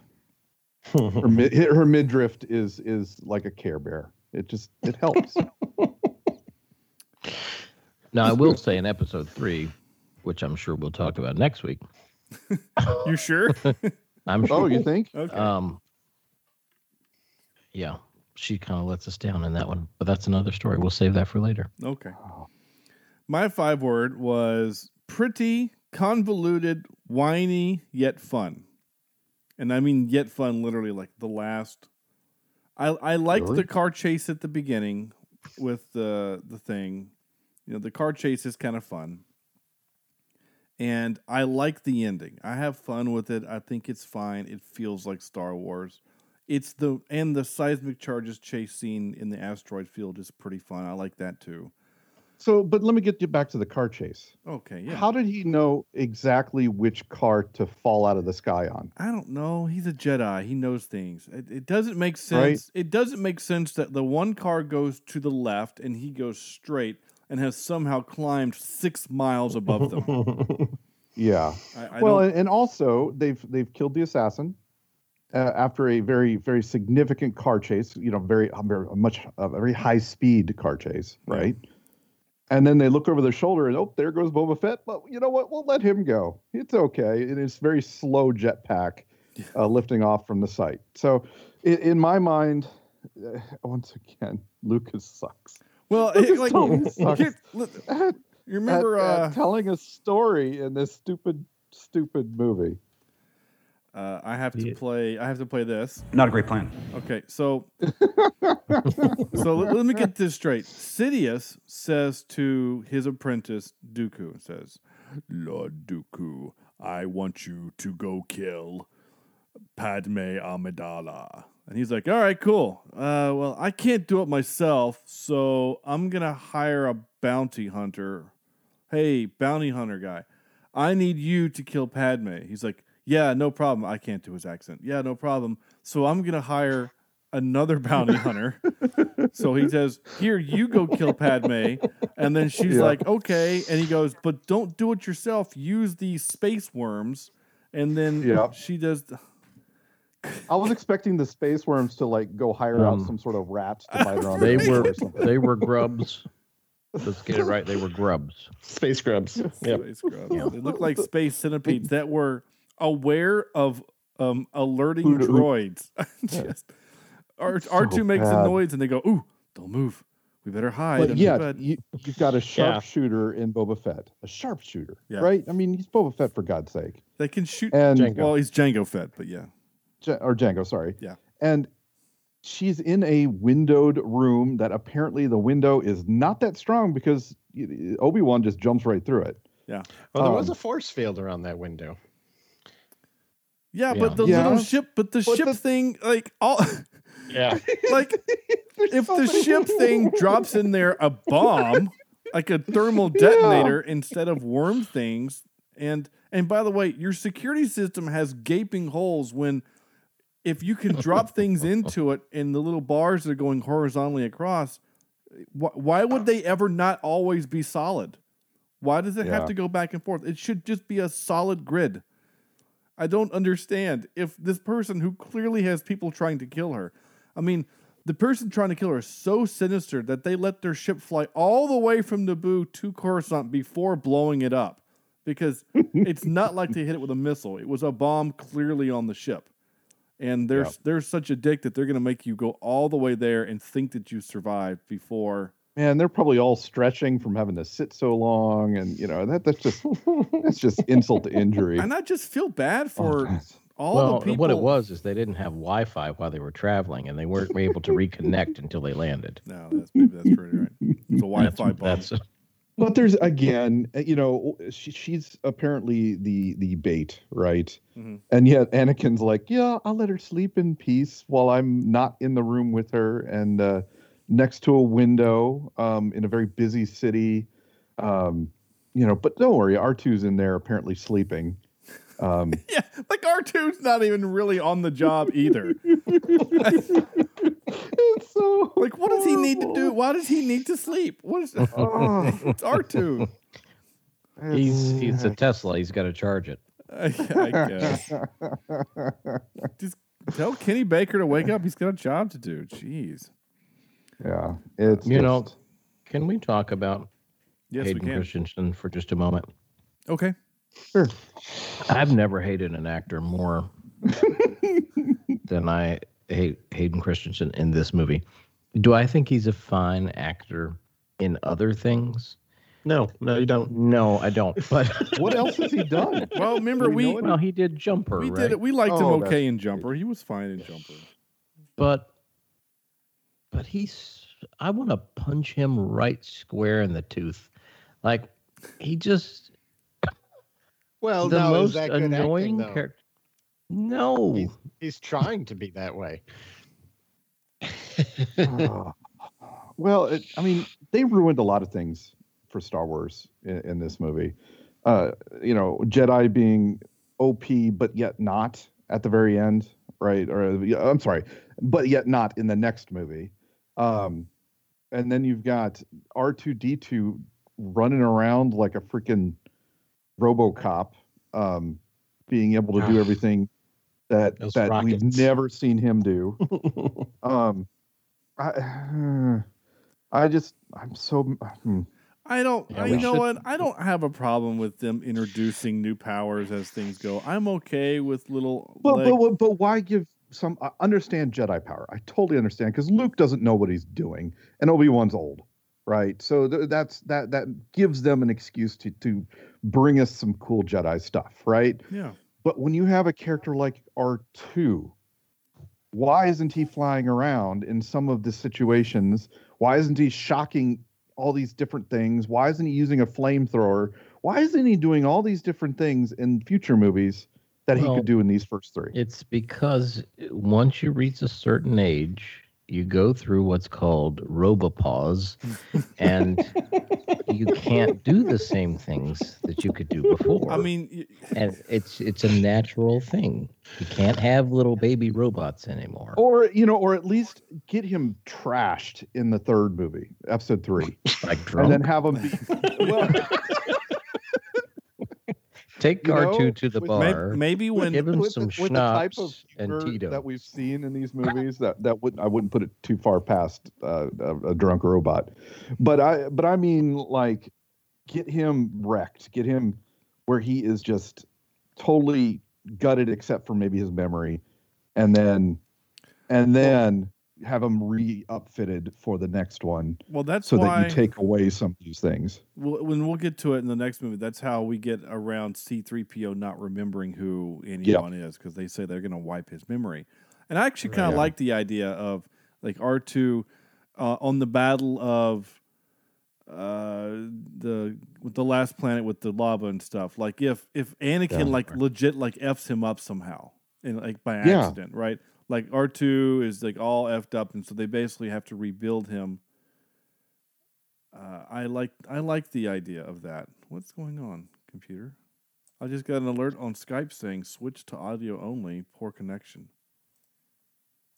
Her mid, her midriff is is like a Care Bear. It just it helps. now, I will say in episode three, which I'm sure we'll talk about next week. You sure? I'm sure. oh, you think? okay. Um, yeah, she kind of lets us down in that one, but that's another story. We'll save that for later. Okay. My five word was pretty, convoluted, whiny, yet fun. And I mean yet fun literally like the last I I liked Really? the car chase at the beginning with the the thing. You know, the car chase is kind of fun. and I like the ending. I have fun with it. I think it's fine. It feels like Star Wars. It's the and the seismic charges chase scene in the asteroid field is pretty fun. I like that too. So, but let me get you back to the car chase. Okay, yeah. How did he know exactly which car to fall out of the sky on? I don't know. He's a Jedi. He knows things. It, it doesn't make sense. It doesn't make sense that the one car goes to the left and he goes straight and has somehow climbed six miles above them. Yeah. I, I well, don't- and, also they've they've killed the assassin uh, after a very very significant car chase. You know, very, very much a very high speed car chase, Right. right? And then they look over their shoulder and oh, there goes Boba Fett. But you know what? We'll let him go. It's okay. It is very slow jetpack uh, lifting off from the site. So, in, in my mind, uh, once again, Lucas sucks. well, Lucas like totally sucks. here- look, At- you remember? at- at uh, telling a story in this stupid stupid movie. Uh, I have to play. I have to play this. Not a great plan. Okay, so so let, let me get this straight. Sidious says to his apprentice Dooku, says, "Lord Dooku, I want you to go kill Padme Amidala." And he's like, "All right, cool. Uh, well, I can't do it myself, so I'm gonna hire a bounty hunter. Hey, bounty hunter guy, I need you to kill Padme." He's like, "Yeah, no problem. I can't do his accent. Yeah, no problem. So I'm gonna hire." Another bounty hunter. so he says, Here, you go kill Padme. And then she's Yeah. like, Okay. And he goes, But don't do it yourself. Use these space worms. And then Yeah. she does. I was expecting the space worms to like go hire Um, out some sort of rats to bite her on They the were or something. they were grubs. Let's get it right. They were grubs. Space grubs. Yep. Space grubs. They look like space centipedes that were aware of um, alerting Who- who- droids. Just, R R two makes a noise and they go, "Ooh, don't move. We better hide." But yeah, bed." you, you've got a sharpshooter in Boba Fett, a sharpshooter, Yeah. right? I mean, he's Boba Fett for God's sake, they can shoot. and Jango. Well, he's Jango Fett, but yeah, Ja- or Jango, sorry. Yeah. And she's in a windowed room that apparently the window is not that strong because Obi Wan just jumps right through it. Yeah. Well, there was Um, a force field around that window. Yeah. Yeah. But the Yeah. little ship, but the But ship the- thing, like all, Yeah. like if so the many ship thing drops in there a bomb, like a thermal detonator instead of worm things, and and by the way, your security system has gaping holes when if you can drop things into it and the little bars that are going horizontally across, wh- why would they ever not always be solid? Why does it have to go back and forth? It should just be a solid grid. I don't understand if this person who clearly has people trying to kill her. I mean, the person trying to kill her is so sinister that they let their ship fly all the way from Naboo to Coruscant before blowing it up. Because it's not like they hit it with a missile. It was a bomb clearly on the ship. And they're Yep. they're such a dick that they're gonna make you go all the way there and think that you survived before Man, they're probably all stretching from having to sit so long, and you know that that's just that's just insult to injury. and I just feel bad Oh, for God. all well, the people. what it was is they didn't have Wi-Fi while they were traveling, and they weren't able to reconnect until they landed. No, that's maybe that's pretty right. It's a Wi-Fi bomb. That's, that's But there's again, uh, you know, she, she's apparently the the bait, right? Mhm. And yet Anakin's like, yeah, I'll let her sleep in peace while I'm not in the room with her and uh, next to a window um, in a very busy city. Um, you know, but don't worry, R2's in there apparently sleeping. Um, Yeah, like R2's not even really on the job either. it's so Like, what does he need to do? Why does he need to sleep? What is Oh, it's R2? he's he's a Tesla. He's got to charge it. I, I guess. Just tell Kenny Baker to wake up. He's got a job to do. Jeez. Yeah, it's You know, Can we talk about Yes, Hayden. Christensen for just a moment? Okay. Sure. I've never hated an actor more than I hate Hayden Christensen in this movie. Do I think he's a fine actor in other things? No, no, you don't. No, I don't. But what else has he done? Well, remember we we well, he did Jumper, we right? did it. We liked oh, him Oh, okay in Jumper. He was fine in Jumper. but but he's I want to punch him right square in the tooth. Like he just Well, the no, is most that good acting, annoying though? character. No, He's, he's trying to be that way. Uh, well, it, I mean, they ruined a lot of things for Star Wars in, in this movie. Uh, you know, Jedi being OP, but yet not at the very end, right? Or I'm sorry, but yet not in the next movie. Um, and then you've got R2D2 running around like a freaking RoboCop, um, being able to do everything that Those that we've never seen him do. um, I, I just, I'm so. hmm. I don't. Yeah, I, you know should- what? I don't have a problem with them introducing new powers as things go. I'm okay with little. But, like, but but why give some? I understand Jedi power. I totally understand because Luke doesn't know what he's doing, and Obi Wan's old, right? So th- that's that that gives them an excuse to to bring us some cool Jedi stuff, right? yeah. But when you have a character like R two, why isn't he flying around in some of the situations? Why isn't he shocking all these different things? Why isn't he using a flamethrower? Why isn't he doing all these different things in future movies that he could do in these first three? it's because once you reach a certain age, you go through what's called robopause, and you can't do the same things that you could do before. I mean, and it's it's a natural thing. You can't have little baby robots anymore. or you know, or at least get him trashed in the third movie, episode three, like and then have him be well, Take you know, R2 to the with- bar. maybe when Give him with, some the, with the type of schnapps and humor Tito's. that we've seen in these movies. That that would I wouldn't put it too far past uh, a, a drunk robot, but I but I mean like get him wrecked, get him where he is just totally gutted except for maybe his memory, and then and then have them re-upfitted for the next one well, that's so why that you take away some of these things. we'll, when we'll get to it in the next movie. That's how we get around C-3PO not remembering who anyone is because they say they're going to wipe his memory. And I actually kind of Yeah. like the idea of like R2 uh, on the battle of uh the with the last planet with the lava and stuff like if if anakin Yeah. like legit like f's him up somehow and like by Yeah. accident right like r2 is like all effed up and so they basically have to rebuild him uh i like i like the idea of that what's going on computer i just got an alert on skype saying switch to audio only poor connection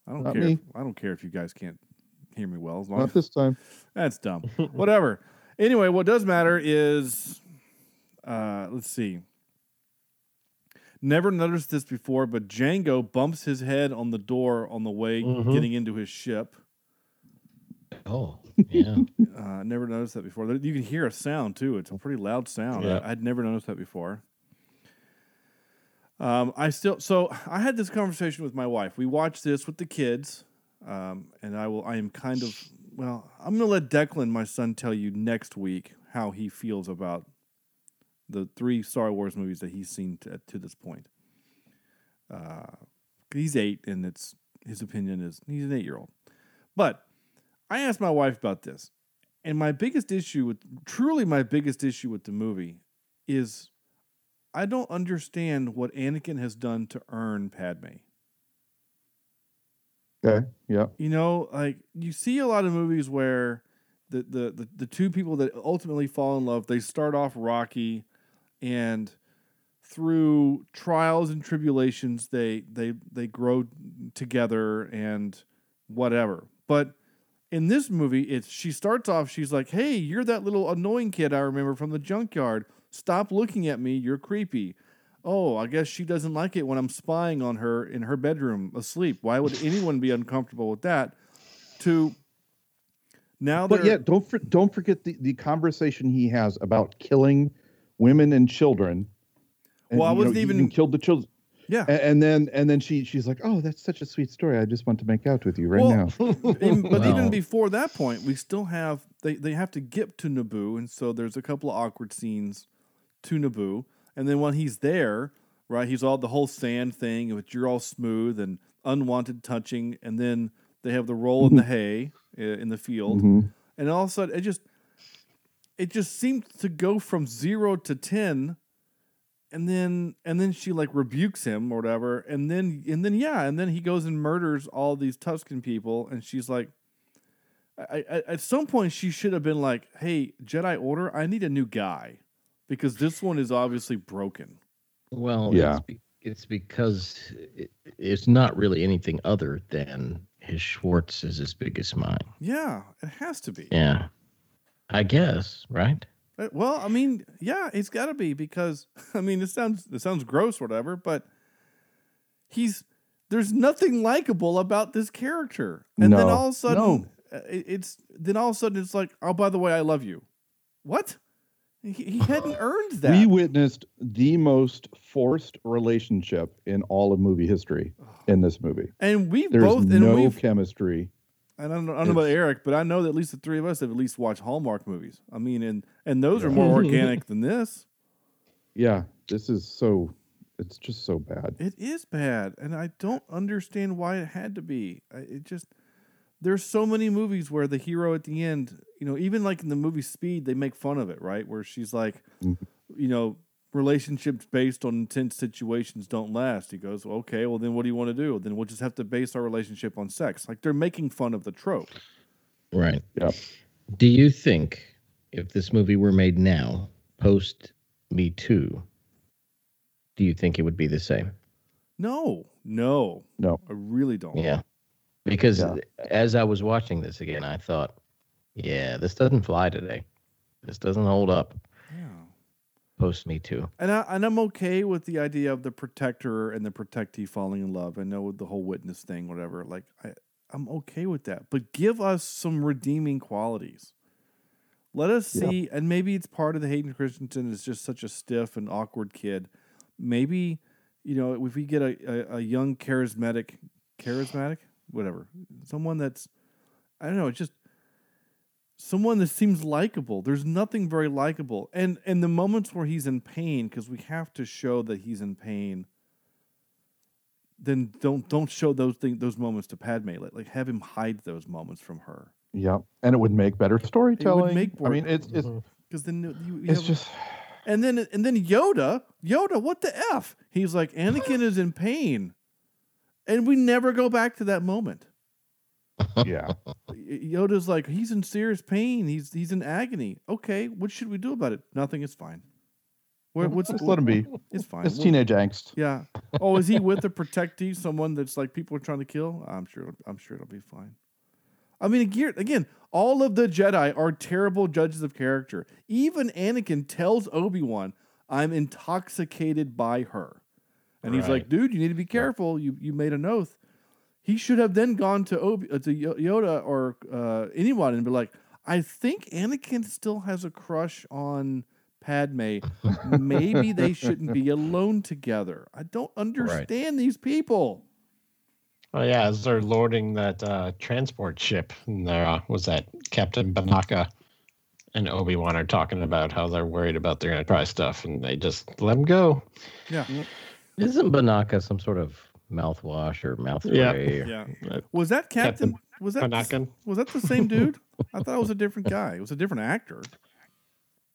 i don't Not care if, i don't care if you guys can't hear me well as long Not as this time. that's dumb. Whatever. Anyway, what does matter is, uh, let's see. Never noticed this before, but Jango bumps his head on the door on the way Mhm. getting into his ship. Oh, yeah. Uh, never noticed that before. You can hear a sound too. It's a pretty loud sound. Yeah. I, I'd never noticed that before. Um, I still so I had this conversation with my wife. We watched this with the kids, um, and I will. I am kind of well. I'm gonna let Declan, my son, tell you next week how he feels about the three Star Wars movies that he's seen to, to this point. Uh, he's eight, and it's his opinion is he's an eight year old. But I asked my wife about this, and my biggest issue with truly my biggest issue with the movie is I don't understand what Anakin has done to earn Padme. Okay. Yeah. You know, like you see a lot of movies where the the the, the two people that ultimately fall in love, they start off rocky and through trials and tribulations they they they grow together and whatever. But in this movie, it's she starts off, she's like, Hey, you're that little annoying kid I remember from the junkyard. Stop looking at me, you're creepy. Oh, I guess she doesn't like it when I'm spying on her in her bedroom asleep. Why would anyone be uncomfortable with that? To now But yeah, don't for, don't forget the, the conversation he has about killing women and children. And, Well, I wasn't he even- killed the children. yeah. And, and then and then she she's like, "Oh, that's such a sweet story. I just want to make out with you right Well, now." And- but even before that point, we still have they, they have to get to Naboo, and so there's a couple of awkward scenes to Naboo, and then when he's there, right, he's all the whole sand thing, which you're all smooth and unwanted touching, and then they have the roll in the hay uh, in the field, Mhm. and all of a sudden it just it just seemed to go from zero to ten and then and then she like rebukes him or whatever, and then and then yeah, and then he goes and murders all these Tusken people, and she's like, I, I, at some point she should have been like, "Hey, Jedi Order, I need a new guy, because this one is obviously broken." Well, Yeah. it's, be, it's because it, it's not really anything other than his Schwartz is his biggest mind. Yeah, it has to be. Yeah, I guess right. Uh, Well, I mean, yeah, it's got to be because I mean, it sounds it sounds gross, or whatever, but he's there's nothing likable about this character, and then all of a sudden, no. uh, it's then all of a sudden it's like, oh, by the way, I love you. What? He, he hadn't earned that. We witnessed the most forced relationship in all of movie history in this movie. and we There's both and no we've chemistry. And I don't, know- I don't know about Eric, but I know that at least the three of us have at least watched Hallmark movies. I mean, and and those are more organic than this. Yeah, this is so. It's just so bad. It is bad, and I don't understand why it had to be. I- It just there's so many movies where the hero at the end, you know, even like in the movie Speed, they make fun of it, right? Where she's like, Mhm. you know, relationships based on intense situations don't last. He goes, okay, well then what do you want to do? Then we'll just have to base our relationship on sex. Like they're making fun of the trope. Right. Yep. Do you think if this movie were made now, post Me Too, do you think it would be the same? No, no, No. I really don't. Yeah. Because Yeah. as I was watching this again, I thought, yeah, this doesn't fly today. This doesn't hold up Yeah. Post Me Too. And I and I'm okay with the idea of the protector and the protectee falling in love. I know with the whole witness thing, whatever. Like I, I'm okay with that. But give us some redeeming qualities. Let us Yeah. see, and maybe it's part of the Hayden Christensen is just such a stiff and awkward kid. Maybe, you know, if we get a, a, a young charismatic charismatic, whatever, someone that's I don't know, just someone that seems likable. There's nothing very likable, and and the moments where he's in pain, because we have to show that he's in pain. Then don't don't show those things those moments to Padme. Like, like have him hide those moments from her, Yep. And it would make better storytelling. make I mean, it's it's mm-hmm. because then you, you it's have- just and then and then Yoda, Yoda, what the f? He's like Anakin is in pain, and we never go back to that moment. Yeah. Yoda's like he's in serious pain. He's he's in agony. Okay, what should we do about it? Nothing. It's fine. What, what's Just let him be. It's fine. It's We'll- teenage angst. Yeah. Oh, is he with a protectee? Someone that's like people are trying to kill? I'm sure. I'm sure it'll be fine. I mean, again, again, all of the Jedi are terrible judges of character. Even Anakin tells Obi Wan, "I'm intoxicated by her," and he's like, "Dude, you need to be careful. You you made an oath." He should have then gone to Obi uh, to Yoda or uh, anyone and be like, "I think Anakin still has a crush on." Padme, maybe they shouldn't be alone together. I don't understand these people. Oh yeah, as they're loading that uh, transport ship, and there uh, was that Captain Panaka and Obi Wan are talking about how they're worried about they're gonna try stuff, and they just let them go. Yeah. Isn't Banaka some sort of mouthwash or mouth Yeah. spray? or- Yeah. Was that Captain? Captain was that the, was that the same dude? I thought it was a different guy. It was a different actor.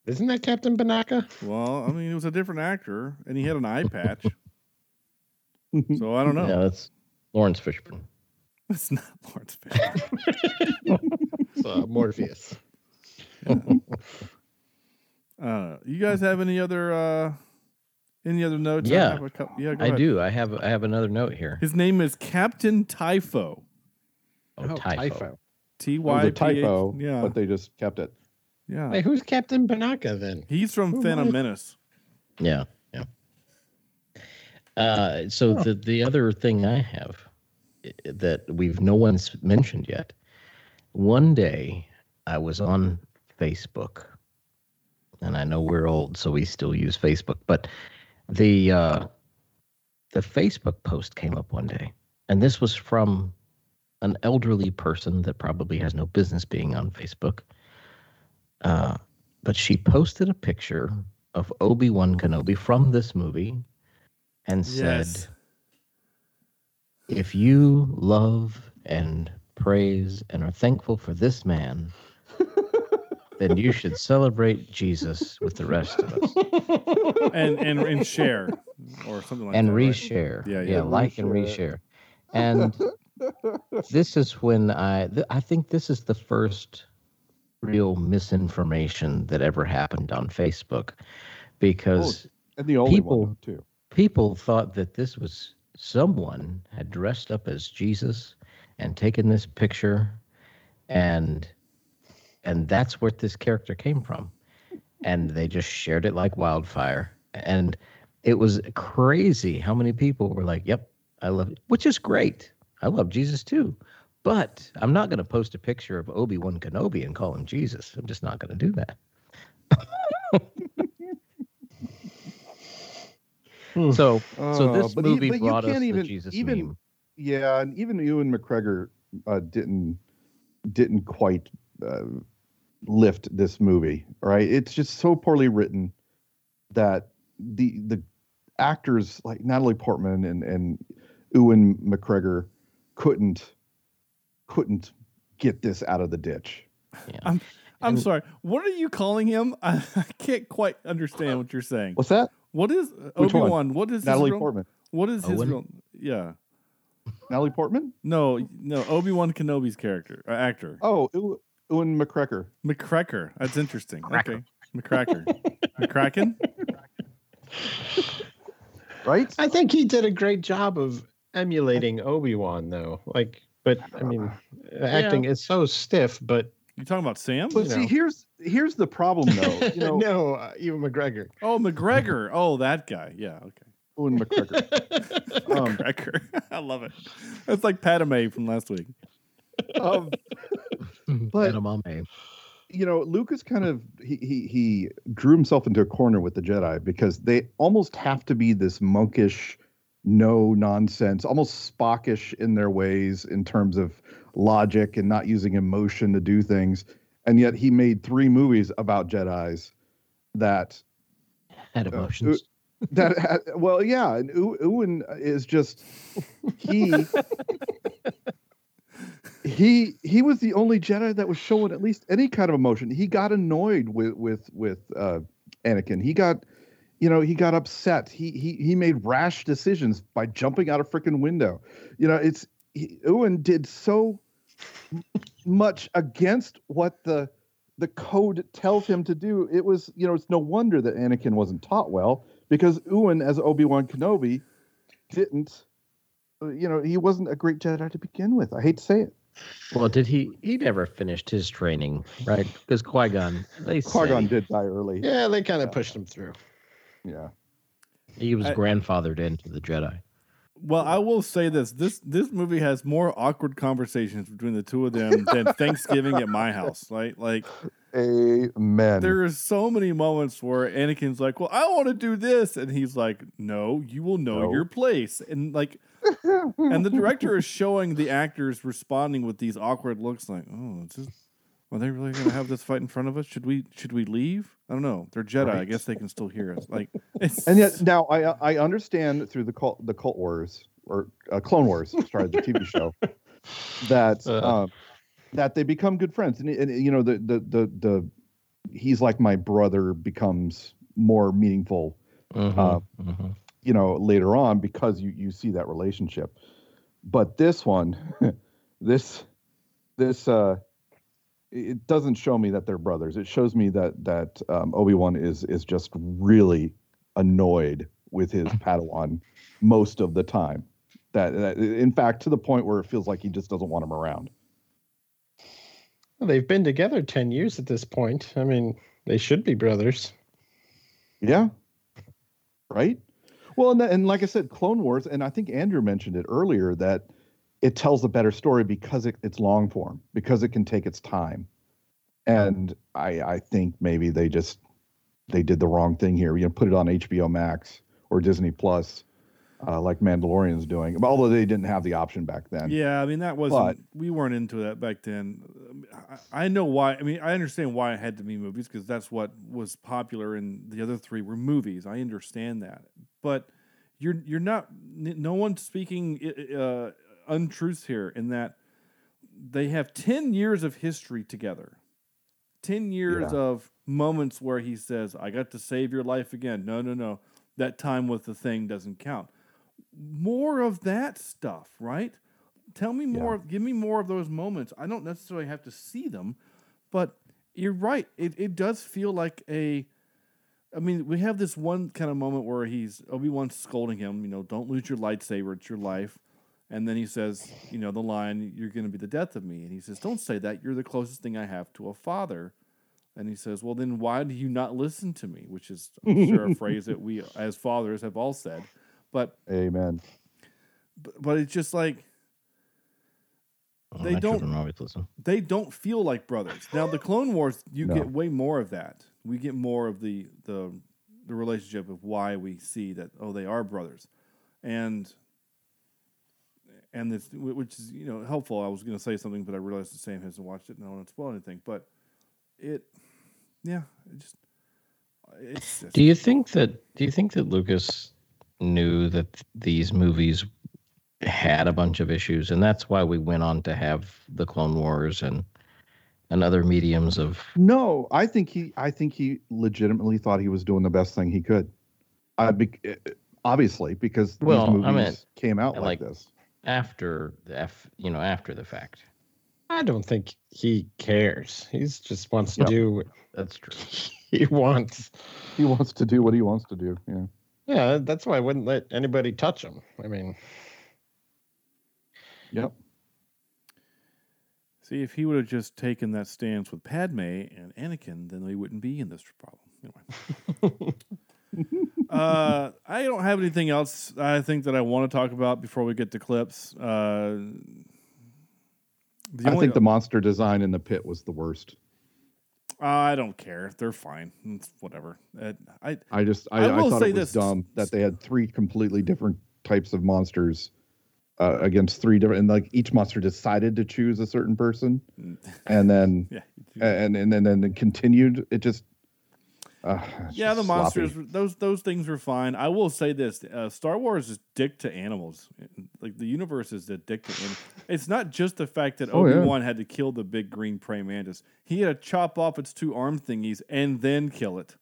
Isn't that Captain Panaka? Well, I mean, it was a different actor, and he had an eye patch. so I don't know. Yeah, that's Laurence Fishburne. It's not Laurence Fishburne. It's, uh, Morpheus. I don't know. You guys have any other uh any other notes? I Yeah. have a cou- yeah. Go I ahead. do. I have I have another note here. His name is Captain Typho. Oh, typho. T It was Y a P H. typo, Yeah. but they just kept it. yeah. Wait, who's Captain Panaka then? He's from Who Phantom was- Menace. Yeah, yeah. Uh, so the the other thing I have that we've no one's mentioned yet. One day I was on Facebook, and I know we're old, so we still use Facebook, but the uh, the Facebook post came up one day, and this was from an elderly person that probably has no business being on Facebook. Uh, but she posted a picture of Obi Wan Kenobi from this movie and said, Yes. If you love and praise and are thankful for this man, then you should celebrate Jesus with the rest of us and and and share or something like and that. right? reshare. Yeah, yeah, yeah. like and reshare. And this is when I th- I think this is the first real misinformation that ever happened on Facebook because oh, and the only people- one too. people thought that this was someone had dressed up as Jesus and taken this picture and and that's where this character came from. And they just shared it like wildfire. And it was crazy how many people were like yep I love it which is great. I love Jesus too. But I'm not going to post a picture of Obi-Wan Kenobi and call him Jesus. I'm just not going to do that. Hmm. so so Uh, this movie you brought us can't the even- Jesus even- meme. Yeah, and even Ewan McGregor uh, didn't didn't quite uh, lift this movie. Right? It's just so poorly written that the the actors like Natalie Portman and and Ewan McGregor couldn't couldn't get this out of the ditch. I'm And- sorry. What are you calling him? I, I can't quite understand what you're saying. What's that? What is Which Obi one? Wan? What is Natalie his real, Portman. What is his real? Yeah. Natalie Portman? No, no. Obi Wan Kenobi's character, uh, actor, Oh, Ew- Ewan McGregor. McCracker. That's interesting. Okay, McCracker, McCracken. Right? I think he did a great job of emulating Obi Wan, though. Like, but I mean, acting is so stiff. But You talking about Sam? But you see, know. here's here's the problem though. You know, no, uh, Ewan McGregor. Oh, McGregor. Oh, that guy. Yeah. Okay. Ewan McGregor. Um, McGregor. I love it. It's like Padme from last week. um, But- Edamame. you know, Lucas kind of he, he he drew himself into a corner with the Jedi because they almost have to be this monkish, no nonsense, almost Spockish in their ways in terms of logic and not using emotion to do things. And yet he made three movies about Jedi's that had uh, emotions. that well, yeah, and Ew- Ewan is just he. he he was the only Jedi that was showing at least any kind of emotion. He got annoyed with with with uh, Anakin. He got, you know, he got upset. He he he made rash decisions by jumping out a freaking window. You know, it's he, Ewan did so much against what the the code tells him to do. It was, you know, it's no wonder that Anakin wasn't taught well because Ewan, as Obi Wan Kenobi, didn't. uh, You know, he wasn't a great Jedi to begin with. I hate to say it. Well, did he? He never finished his training, right? Because Qui Gon, they Qui Gon did die early. Yeah, they kind of pushed him through. Yeah. he was I- grandfathered into the Jedi. Well, I will say this: this this movie has more awkward conversations between the two of them than Thanksgiving at my house. Right? Like Amen. there are so many moments where Anakin's like, "Well, I want to do this," and he's like, "No, you will know No. your place." And like, and the director is showing the actors responding with these awkward looks, like, "Oh, is this, are they really going to have this fight in front of us? Should we should we leave? I don't know. They're Jedi. I guess they can still hear us." Like, it's, and yet now I I understand through the cult the cult wars or uh, Clone Wars, sorry, the TV show, that Uh. um, that they become good friends, and, and you know the the the the he's like my brother becomes more meaningful, Mhm, Uh, mhm. you know, later on because you you see that relationship. But this one, this this uh it doesn't show me that they're brothers. It shows me that that um, Obi Wan is is just really annoyed with his Padawan most of the time. That, that in fact to the point where it feels like he just doesn't want him around. Well, they've been together 10 years at this point. I mean, they should be brothers. Yeah. Right. Well, and, and like I said, Clone Wars, and I think Andrew mentioned it earlier that it tells a better story because it, it's long form, because it can take its time. And I, I think maybe they just they did the wrong thing here. You know, put it on HBO Max or Disney Plus, uh, like Mandalorian's doing. Although they didn't have the option back then. Yeah, I mean that wasn't. we weren't into that back then. I, I know why. I mean, I understand why it had to be movies because that's what was popular, and the other three were movies. I understand that, but you're you're not. No one's speaking uh, untruths here in that they have ten years of history together. 10 years Yeah. of moments where he says, I got to save your life again. No, no, no. That time with the thing doesn't count. More of that stuff, right? Tell me more, give me more of those moments. I don't necessarily have to see them, but you're right. It, it does feel like a. I mean, we have this one kind of moment where he's Obi Wan's scolding him, you know, don't lose your lightsaber, it's your life. And then he says, you know, the line, you're going to be the death of me. And he says, don't say that. You're the closest thing I have to a father. And he says, well, then why do you not listen to me? Which is, I'm sure, a phrase that we as fathers have all said. But, Amen. but, but it's just like, Well, They don't- always listen. they don't feel like brothers. Now, the Clone Wars, you No. get way more of that. We get more of the, the, the relationship of why we see that, oh, they are brothers. And, and this, which is, you know, helpful. I was going to say something, but I realized the Sam hasn't watched it and I don't want to spoil anything. But it, yeah, it just, it's just, Do you think that do you think that Lucas knew that these movies had a bunch of issues and that's why we went on to have the Clone Wars and and other mediums of No, I think he. I think he legitimately thought he was doing the best thing he could. I be, obviously because Well, these I movies mean, came out like, like- this. after the F, you know, after the fact. I don't think he cares. He's just wants to Yeah. do That's true. he wants. He wants to do what he wants to do. Yeah. Yeah, that's why I wouldn't let anybody touch him. I mean, Yep. see, if he would have just taken that stance with Padme and Anakin, then they wouldn't be in this problem. Anyway. uh, I don't have anything else I think that I want to talk about before we get to clips. Uh, I only- think the monster design in the pit was the worst. I don't care. They're fine. It's whatever. Uh, I I just I, I I, thought say it was this. dumb that they had three completely different types of monsters uh, against three different and like each monster decided to choose a certain person and then yeah. and and then then it continued it just uh, Yeah, the sloppy. monsters. Those those things were fine. I will say this: uh, Star Wars is dick to animals. Like the universe is a dick to animals. It's not just the fact that Oh. Obi Wan had to kill the big green praying mantis. He had to chop off its two arm thingies and then kill it.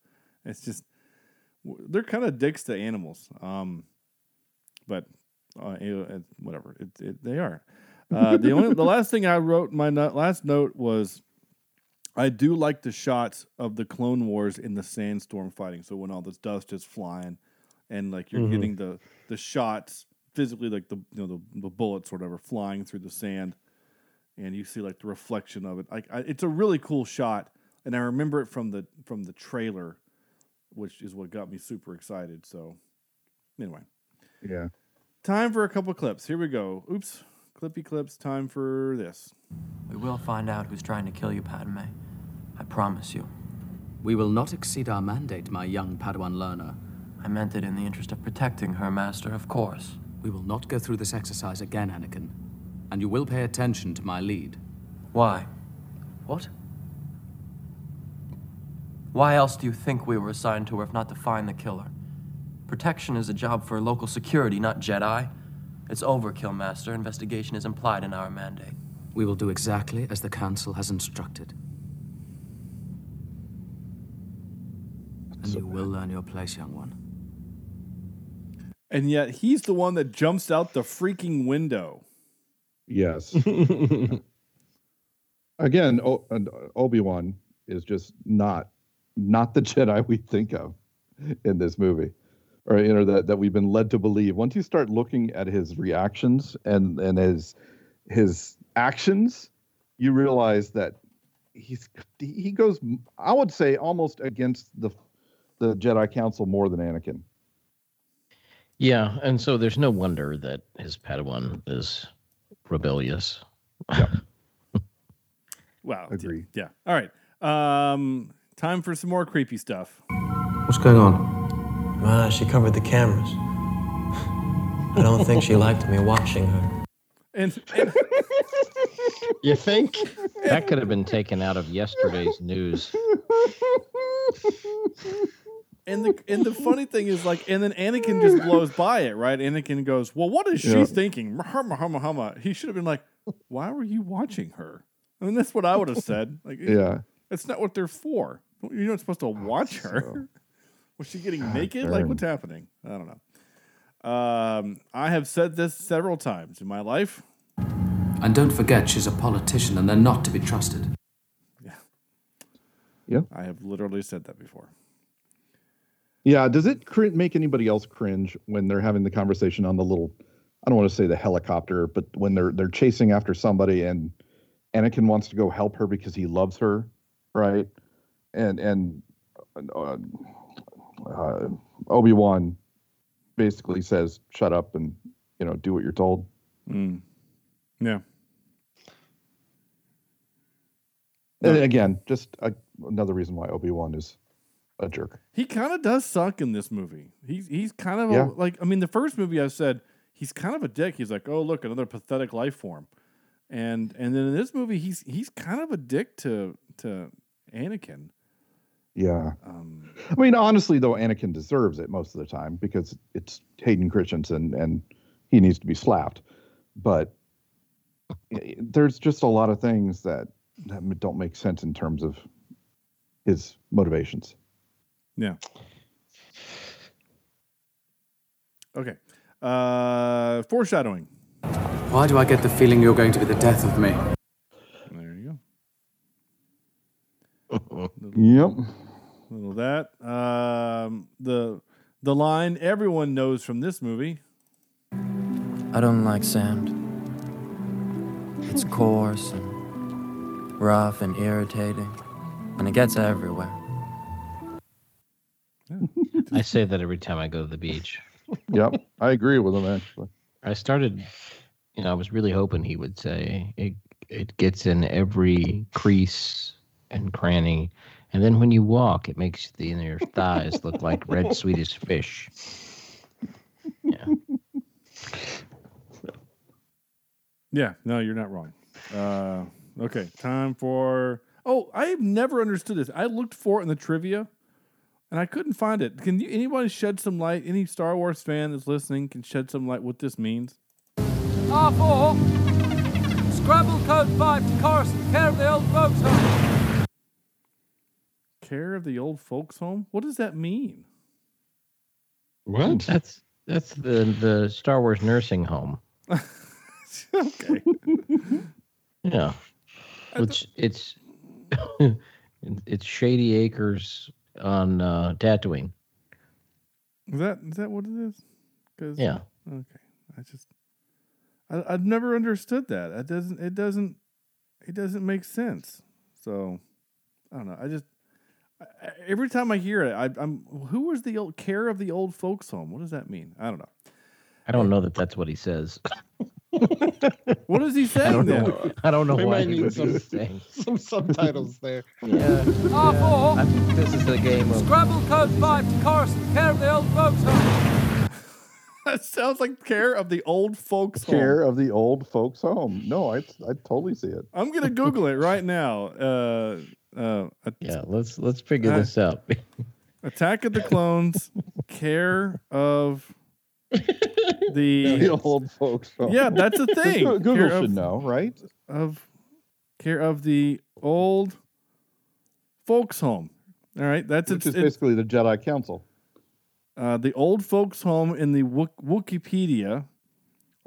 It's just they're kind of dicks to animals. Um, but uh, you know, it- whatever. It, it, they are. Uh, the only the last thing I wrote my no- last note was I do like the shots of the Clone Wars in the sandstorm fighting. So when all this dust is flying, and like you're Mhm. getting the the shots physically, like the you know the, the bullets or whatever flying through the sand, and you see like the reflection of it. Like I, it's a really cool shot, and I remember it from the from the trailer, which is what got me super excited. So anyway, yeah time for a couple clips. Here we go. Oops, clippy clips. Time for this. We will find out who's trying to kill you, Padme. I promise you. We will not exceed our mandate, my young Padawan learner. I meant it in the interest of protecting her, Master, of course. We will not go through this exercise again, Anakin. And you will pay attention to my lead. Why? What? Why else do you think we were assigned to her if not to find the killer? Protection is a job for local security, not Jedi. It's overkill, Master. Investigation is implied in our mandate. We will do exactly as the Council has instructed. And you will learn your place, young one. And yet he's the one that jumps out the freaking window. yes again o- obi-wan is just not not the jedi we think of in this movie or you know that, that we've been led to believe once you start looking at his reactions and and his his actions you realize that he's he goes i would say almost against the the jedi council more than anakin Yeah, and so there's no wonder that his Padawan is rebellious. Wow. Agree. Yeah. All right. Um, time for some more creepy stuff. What's going on? Ah, she covered the cameras. I don't think she liked me watching her. And, and you think? That could have been taken out of yesterday's news. and the and the funny thing is like, and then Anakin just blows by it, right? Anakin goes, "Well, what is she Yeah. thinking?" Hama, hama, hama. He should have been like, "Why were you watching her?" I mean, that's what I would have said. Like, yeah That's not what they're for. You're not supposed to watch her. Was she getting naked? Like, what's happening? I don't know. Um, I have said this several times in my life. And don't forget, she's a politician and they're not to be trusted. Yeah. Yeah. I have literally said that before. Yeah. Does it cr- make anybody else cringe when they're having the conversation on the little? I don't want to say the helicopter, but when they're they're chasing after somebody and Anakin wants to go help her because he loves her, right? And and uh, uh, Obi Wan basically says, "Shut up and you know do what you're told." Mm. Yeah. And again, just a, another reason why Obi Wan is a jerk. He kind of does suck in this movie. He's he's kind of Yeah. a, like I mean the first movie I said he's kind of a dick. He's like, "Oh, look, another pathetic life form." And and then in this movie he's he's kind of a dick to to Anakin. Yeah. Um, I mean, honestly, though, Anakin deserves it most of the time because it's Hayden Christensen and he needs to be slapped. But there's just a lot of things that, that don't make sense in terms of his motivations. yeah. Okay. Uh foreshadowing. Why do I get the feeling you're going to be the death of me? There you Yep. Little that. Um the the line everyone knows from this movie. I don't like sand. It's coarse and rough and irritating, and it gets everywhere. I say that every time I go to the beach. Yep. I agree with him, actually. I started, you know, I was really hoping he would say it. It gets in every crease and cranny, and then when you walk, it makes the inner thighs look like red Swedish fish. Yeah, Yeah, no, you're not wrong. Uh, okay, time for. Oh, I've never understood this. I looked for it in the trivia, and I couldn't find it. Can you, anybody shed some light? Any Star Wars fan that's listening can shed some light what this means. R4. Scrabble code 5 to Carson, care of the old folks home. Care of the old folks' home. What does that mean? What? that's that's the the Star Wars nursing home. okay. Yeah, which it's it's Shady Acres on uh, Tatooine. Is that is that what it is? Cause, Yeah. Okay. I just I, I've never understood that. It doesn't. It doesn't. It doesn't make sense. So I don't know. I just I, I- every time I hear it, I, I'm who was the old care of the old folks home? What does that mean? I don't know. I don't know that that's what he says. What is he say? I don't then? know. I don't know We why might he need would some, be saying. some subtitles there. Yeah, R4. I this is the game of Scrabble code 5 to Carson, care of the old folks home. that sounds like care of the old folks home. Care of the old folks' home. No, I I totally see it. I'm gonna Google it right now. Uh, uh, a- yeah. Let's let's figure Uh, this out. Attack of the Clones. care of the The old folks' home. Yeah, that's a thing. Google Care should of- know, right? of care of the old folks home. All right, that's Which it's, is basically the Jedi Council. uh, the old folks home in the Wik- Wikipedia.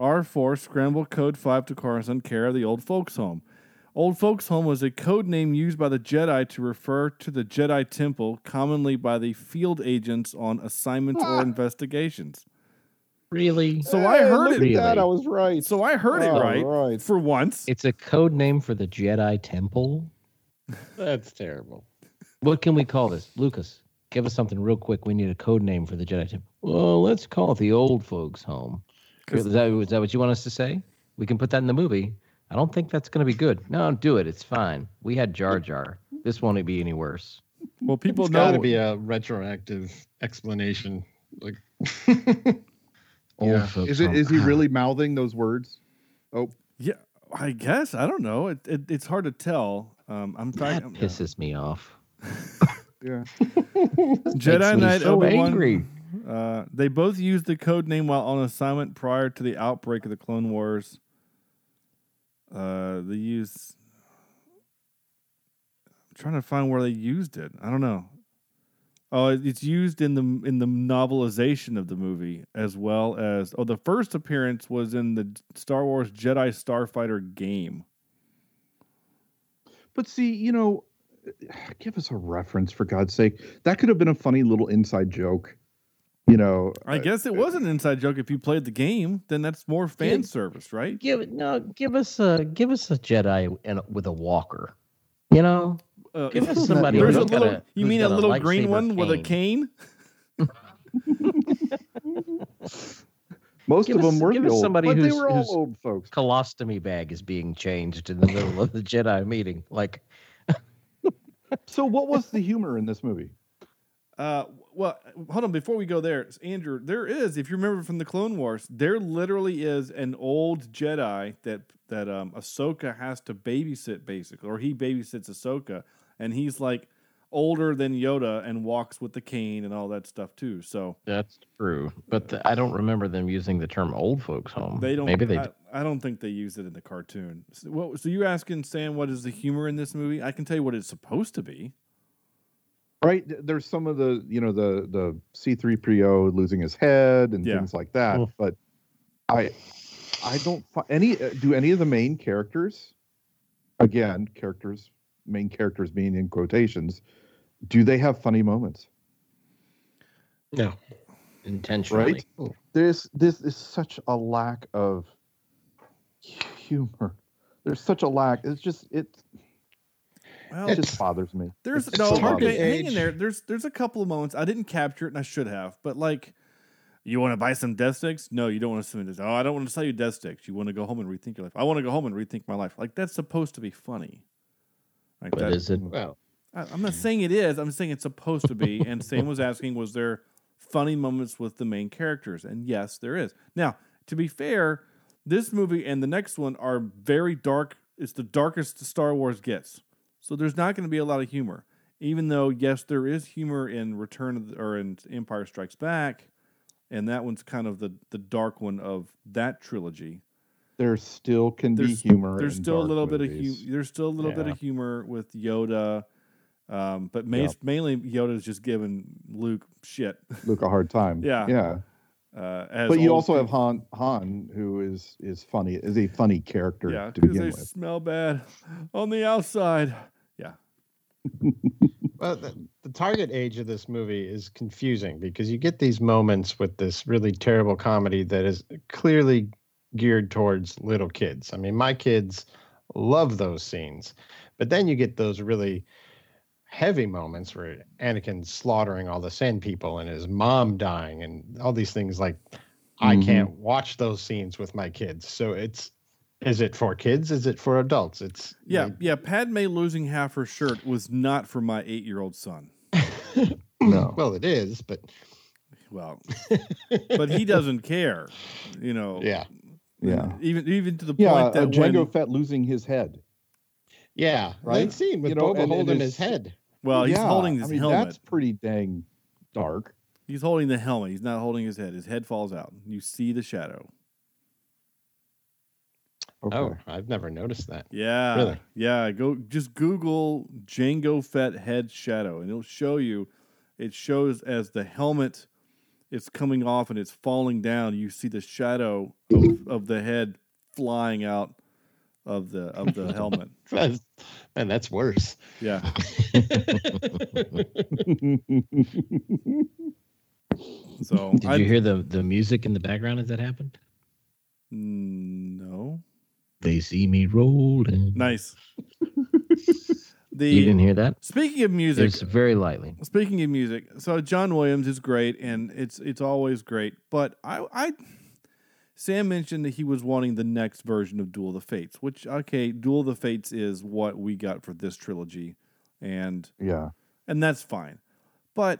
R4 Scramble Code 5 to Coruscant, care of the old folks home. Old folks home was a code name used by the Jedi to refer to the Jedi Temple, commonly by the field agents on assignments or ah. investigations. really? So I eh, heard it. at that. I was right. So I heard it All right, right. for once. It's a code name for the Jedi Temple. That's terrible. What can we call this, Lucas? Give us something real quick. We need a code name for the Jedi Temple. Well, let's call it the old folks' home. Is that, is that what you want us to say? We can put that in the movie. I don't think that's going to be good. No, do it. It's fine. We had Jar Jar. This won't be any worse. Well, people It's know got to be a retroactive explanation. Like, Yeah. Is it? home. Is he really mouthing those words? Oh, Yeah, I guess I don't know. It, it it's hard to tell. Um, I'm That trying. pisses me off. yeah. Jedi Makes Knight so Obi Wan. angry. Uh, they both used the code name while on assignment prior to the outbreak of the Clone Wars. Uh, they use. I'm trying to find where they used it. I don't know. Oh, it's used in the in the novelization of the movie as well as oh, the first appearance was in the Star Wars Jedi Starfighter game. But see, you know, give us a reference for God's sake. That could have been a funny little inside joke. You know, I guess it was an inside joke. If you played the game, then that's more fan Kid- service, right? Give it no. Give us a give us a Jedi and with a walker. You know, Uh, give us somebody. There's a who's got little. you mean a got little green lightsaber one with a cane? most Give of us- them were give the us old, somebody but they who's- were all who's- old folks. Colostomy bag is being changed in the middle of the Jedi meeting. Like, So, what was the humor in this movie? Uh, well, hold on. Before we go there, Andrew, there is, if you remember from the Clone Wars, there literally is an old Jedi that that um, Ahsoka has to babysit, basically, or he babysits Ahsoka, and he's like older than Yoda and walks with the cane and all that stuff too. So that's true, but the, I don't remember them using the term "old folks home." they don't. Maybe they. I, I don't think they used it in the cartoon. So, what, so you asking Sam what is the humor in this movie? I can tell you what it's supposed to be. Right? There's some of the, you know, the the C3PO losing his head and Yeah. things like that. But I, I don't fi- any. uh, Do any of the main characters, again, characters, main characters being in quotations, do they have funny moments? no, intentionally. Right? There's this is such a lack of humor. There's such a lack. It's just it. Well, It just bothers me. There's It's no so okay, hang in there. There's there's a couple of moments I didn't capture it and I should have, but like, you want to buy some death sticks? No, you don't want to sell me this. Oh, I don't want to sell you death sticks. You want to go home and rethink your life. I want to go home and rethink my life. Like that's supposed to be funny. Like But that, is it? Mm. Well, I, I'm not saying it is. I'm saying it's supposed to be. and Sam was asking, was there funny moments with the main characters? And yes, there is. Now, to be fair, this movie and the next one are very dark. It's the darkest Star Wars gets. So there's not going to be a lot of humor. Even though, yes, there is humor in Return of the, or in Empire Strikes Back, and that one's kind of the the dark one of that trilogy There still can be humor. There's in still a dark little bit of movies. hu- there's still a little bit of humor with Yoda, um, but ma- Yeah. mainly Yoda's just giving Luke shit. Luke a hard time. Yeah. yeah. Uh, as But you old also have Han, Han, who is is funny, is a funny character yeah, to because begin they with. smell bad on the outside. Yeah, well, the, the target age of this movie is confusing because you get these moments with this really terrible comedy that is clearly geared towards little kids. I mean, my kids love those scenes, but then you get those really heavy moments where Anakin slaughtering all the Sand people and his mom dying and all these things like I Mhm. can't watch those scenes with my kids. So it's is it for kids? Is it for adults? It's yeah, yeah. Padme losing half her shirt was not for my eight year old son. No. Well, it is, but Well, but he doesn't care, you know. yeah, Yeah. Even even to the Yeah, point uh, that Jango when Fett losing his head. yeah, Right? That scene with You know, Boba and- and holding his- his head. Well he's Yeah, holding his I mean, helmet. That's pretty dang dark. He's holding the helmet. He's not holding his head. His head falls out. You see the shadow. Okay. Oh, I've never noticed that. Yeah. Really? Yeah. Go just Google Jango Fett head shadow and it'll show you it shows as the helmet is coming off and it's falling down, you see the shadow of, of the head flying out of the of the helmet. That's, man, that's worse. Yeah. So Did I you hear the the music in the background as that happened? No. They see me rolling. Nice. the You didn't hear that? Speaking of music, It's very lightly. Speaking of music, so John Williams is great, and it's it's always great. But I, I, Sam mentioned that he was wanting the next version of Duel of the Fates, which okay, Duel of the Fates is what we got for this trilogy, and yeah. and that's fine. But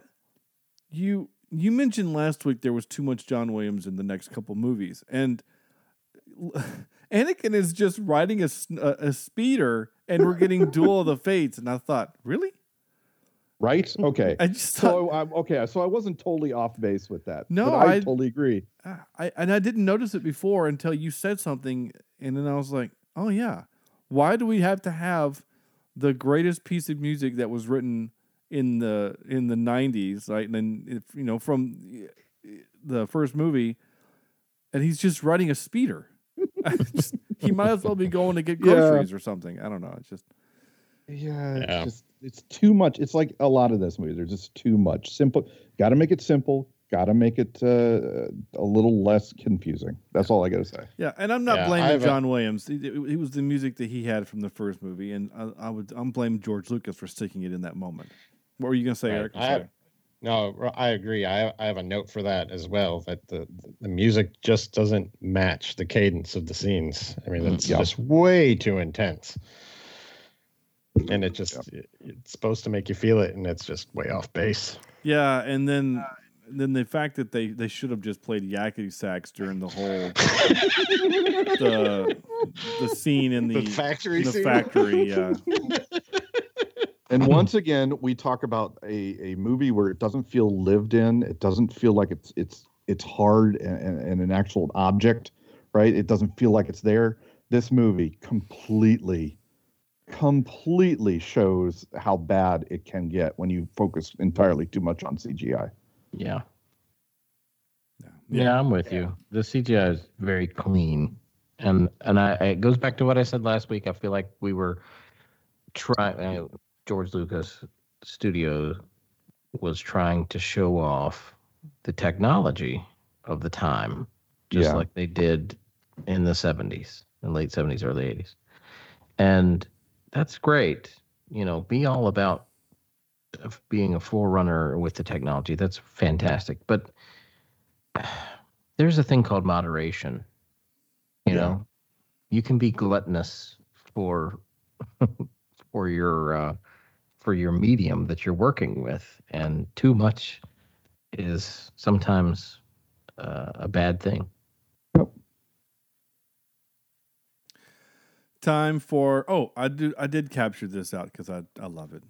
you you mentioned last week there was too much John Williams in the next couple movies, and Anakin is just riding a a speeder, and we're getting Duel of the Fates, and I thought, really? Right? Okay. I just thought, So I'm okay. So I wasn't totally off base with that. No, but I, I- totally agree. I and I didn't notice it before until you said something, and then I was like, "Oh yeah, why do we have to have the greatest piece of music that was written in the in the 90s right and then if you know from eh, the first movie and he's just riding a speeder Just- he might as well be going to get Yeah. groceries or something i don't know it's just Yeah, it's Yeah. just it's too much. It's like a lot of this movie. There's just too much. Simple. Got to make it simple. Got to make it uh, a little less confusing. That's all I got to say. yeah and i'm not Yeah, blaming have a- john williams it, it- it was the music that he had from the first movie and i, I would i'm blaming george lucas for sticking it in that moment what were you going to say Right. eric I'm I have, no, r- I agree. I I have a note for that as well. That the the music just doesn't match the cadence of the scenes. I mean, it's Yeah. just way too intense, and it just it- it's supposed to make you feel it, and it's just way off base. Yeah, and then then the fact that they they should have just played yakety sax during the whole the the scene in the, The factory the scene? factory. Yeah, And once again, we talk about a, a movie where it doesn't feel lived in. It doesn't feel like it's it's it's hard and, and, and an actual object, right? It doesn't feel like it's there. This movie completely, completely shows how bad it can get when you focus entirely too much on CGI. Yeah. Yeah, I'm with you. The CGI is very clean, and and I it goes back to what I said last week. I feel like we were trying. Uh, George Lucas Studios was trying to show off the technology of the time, just Yeah. like they did in the 70s, in late 70s, early 80s, and that's great. You know, be all about being a forerunner with the technology. That's fantastic, but there's a thing called moderation. You Yeah. know, you can be gluttonous for for your uh, for your medium that you're working with, and too much is sometimes uh, a bad thing. Time for oh I do I did capture this out because I I love it.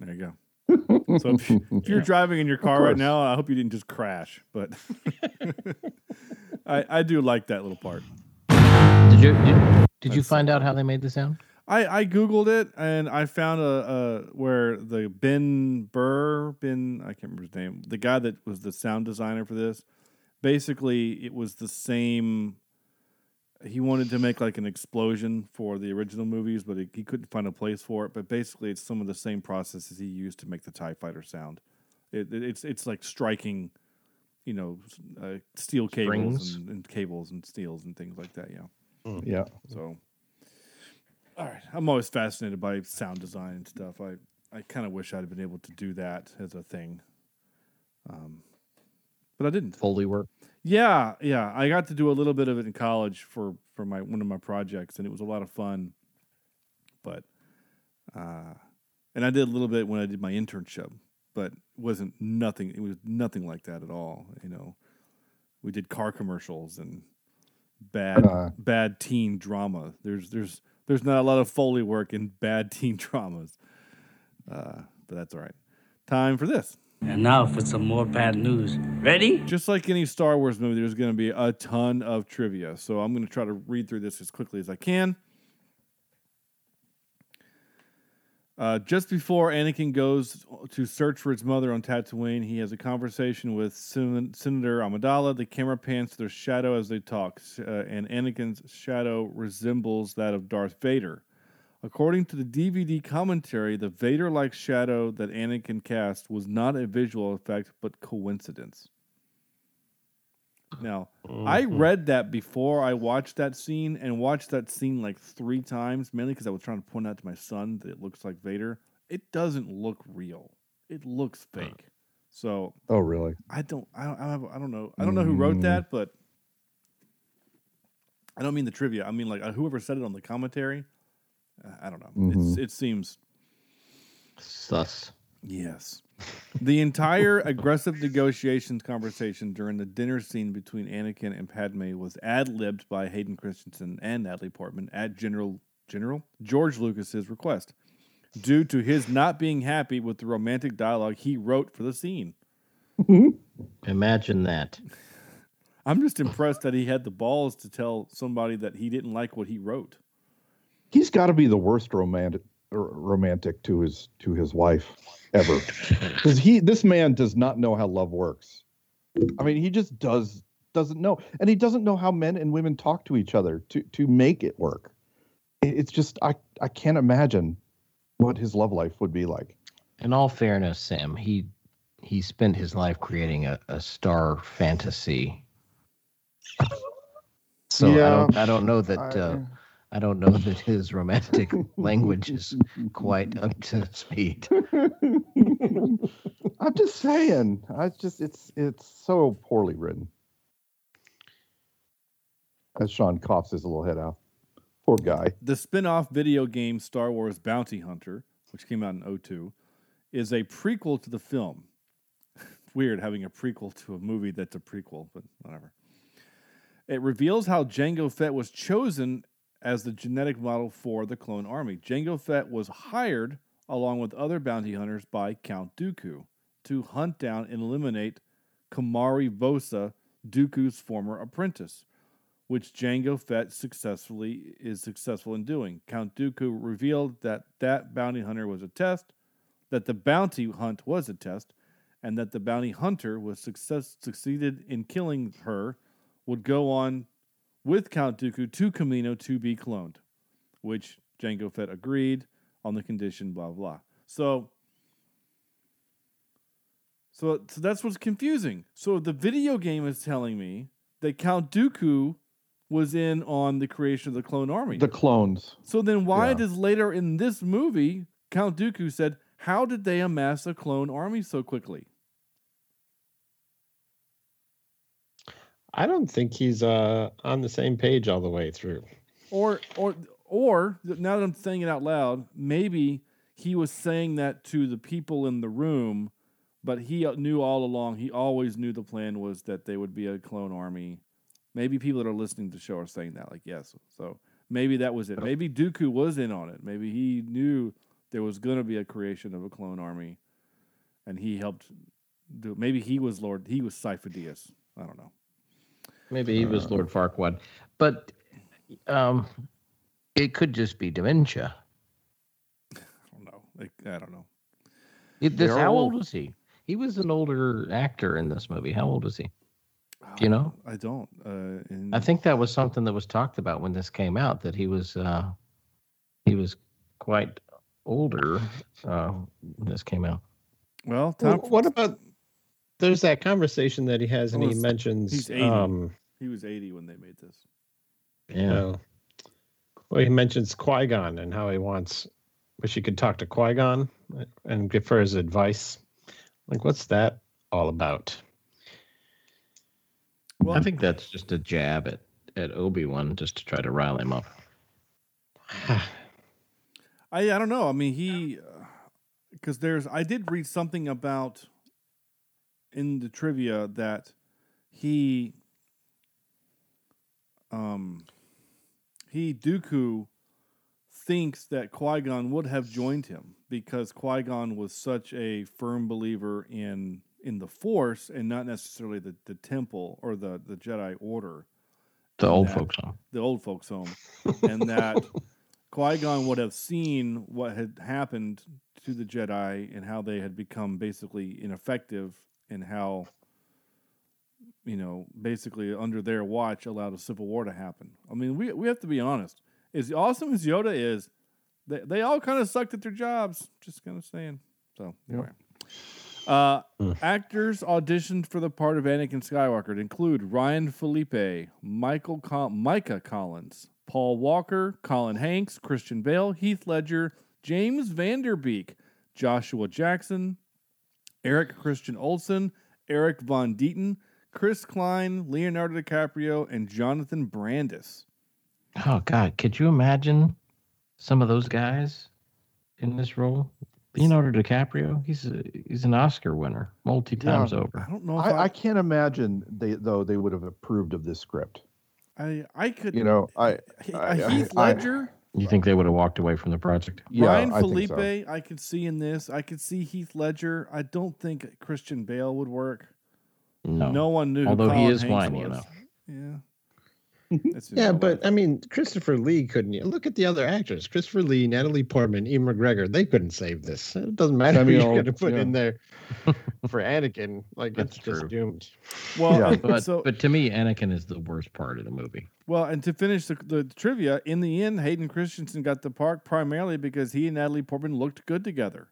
There you go. So if, if you're driving in your car right now, I hope you didn't just crash. But I I do like that little part. Did you did, did you find out how they made the sound? I, I googled it and I found a, a where the Ben Burtt Ben I can't remember his name the guy that was the sound designer for this basically it was the same he wanted to make like an explosion for the original movies but he, he couldn't find a place for it. But basically it's some of the same processes he used to make the Tie Fighter sound. It, it- it's it's like striking you know uh, steel cables and, and cables and steels and things like that yeah. Yeah. so, all right, I'm always fascinated by sound design and stuff. I I kind of wish I'd been able to do that as a thing, um, but I didn't. Foley work. Yeah, yeah, I got to do a little bit of it in college for for my one of my projects, and it was a lot of fun. But, uh, and I did a little bit when I did my internship, but it wasn't nothing. It was nothing like that at all. You know, we did car commercials and bad Uh. bad teen drama. There's there's there's not a lot of foley work in bad teen dramas, uh, but that's all right. Time for this. And now for some more bad news. Ready? Just like any Star Wars movie, there's going to be a ton of trivia. So I'm going to try to read through this as quickly as I can. Uh, just before Anakin goes to search for his mother on Tatooine, he has a conversation with Sen- Senator Amidala. The camera pans to their shadow as they talk, uh, and Anakin's shadow resembles that of Darth Vader. According to the DVD commentary, the Vader like shadow that Anakin cast was not a visual effect, but coincidence. Now, I Mhm. read that before I watched that scene and watched that scene like three times, mainly because I was trying to point out to my son that it looks like Vader. It doesn't look real. It looks fake. So Oh, really? I don't, I don't, I don't, I don't know. I don't know who wrote Mm. that, but I don't mean the trivia. I mean like uh, whoever said it on the commentary. Uh, I don't know. It's, Mhm. it seems Sus. Yes. The entire aggressive negotiations conversation during the dinner scene between Anakin and Padme was ad libbed by Hayden Christensen and Natalie Portman at General General George Lucas's request, due to his not being happy with the romantic dialogue he wrote for the scene. Imagine that. I'm just impressed that he had the balls to tell somebody that he didn't like what he wrote. He's got to be the worst romantic romantic to his to his wife ever. Because he this man does not know how love works. I mean he just does doesn't know and he doesn't know how men and women talk to each other to to make it work. It's just i i can't imagine what his love life would be like. In all fairness sam he he spent his life creating a, a star fantasy. So I, don't, I don't know that uh, I don't know that his romantic language is quite up to speed. I'm just saying. I just it's it's so poorly written. As Sean coughs his little head out. Poor guy. The spin-off video game Star Wars Bounty Hunter, which came out in 02, is a prequel to the film. Weird having a prequel to a movie that's a prequel, but whatever. It reveals how Jango Fett was chosen as the genetic model for the clone army. Jango Fett was hired along with other bounty hunters by Count Dooku to hunt down and eliminate Komari Vosa, Dooku's former apprentice, which Jango Fett successfully is successful in doing. Count Dooku revealed that that bounty hunter was a test, that the bounty hunt was a test, and that the bounty hunter was success succeeded in killing her would go on with Count Dooku to Kamino to be cloned, which Jango Fett agreed on the condition, blah, blah. So, so, so that's what's confusing. So the video game is telling me that Count Dooku was in on the creation of the clone army. The clones. So then why Yeah. does later in this movie, Count Dooku said, how did they amass a clone army so quickly? I don't think he's uh, on the same page all the way through. Or or or now that I'm saying it out loud, maybe he was saying that to the people in the room, but he knew all along. He always knew the plan was that they would be a clone army. Maybe people that are listening to the show are saying that, like yes. So maybe that was it. Maybe Dooku was in on it. Maybe he knew there was going to be a creation of a clone army, and he helped do. it. Maybe he was Lord. He was Sifo-Dyas. I don't know. Maybe he was Lord Farquaad, but um, it could just be dementia. I don't know. Like, I don't know. It, this, how old. old was he? He was an older actor in this movie. How old was he? Do you know? I don't. Uh, in, I think that was something that was talked about when this came out. That he was uh, he was quite older uh, when this came out. Well, Well, what about there's that conversation that he has, and he mentions he's 80. um, he was 80 when they made this. Yeah. uh, well, he mentions Qui Gon and how he wants, wish he could talk to Qui Gon and give her his advice. Like, what's that all about? Well, I think that's just a jab at at Obi Wan just to try to rile him up. I I don't know. I mean, he because there's I did read something about in the trivia that he um he Dooku thinks that Qui Gon would have joined him because Qui Gon was such a firm believer in in the Force and not necessarily the, the Temple or the the Jedi Order. The old that- folks home. The old folks home, and that Qui Gon would have seen what had happened to the Jedi and how they had become basically ineffective, and how you know basically under their watch allowed a civil war to happen. I mean, we we have to be honest. As awesome as Yoda is, they they all kind of sucked at their jobs. Just kind of saying. So anyway. Uh, Actors auditioned for the part of Anakin Skywalker include Ryan Phillippe, Michael Col- Micah Collins, Paul Walker, Colin Hanks, Christian Bale, Heath Ledger, James Van Der Beek, Joshua Jackson, Eric Christian Olsen, Eric von Detten, Chris Klein, Leonardo DiCaprio, and Jonathan Brandis. Oh God, could you imagine some of those guys in this role? Leonardo DiCaprio, he's a, he's an Oscar winner multi times Yeah. over. I don't know if I, I, I can't imagine they though they would have approved of this script. I, I could. You know, I, I- Heath I- I- Ledger. You think they would have walked away from the project? Yeah, Ryan I think so. Phillippe, I could see in this. I could see Heath Ledger. I don't think Christian Bale would work. No. No one knew. who Although he is Hanks whiny was. enough. Yeah. Yeah, real but I mean, Christopher Lee couldn't. Look at the other actors: Christopher Lee, Natalie Portman, Ewan McGregor. They couldn't save this. It doesn't matter who you're going to put yeah. in there for Anakin. Like it's just doomed. Well, Yeah. But so but to me, Anakin is the worst part of the movie. well, and to finish the, the trivia, in the end, Hayden Christensen got the part primarily because he and Natalie Portman looked good together.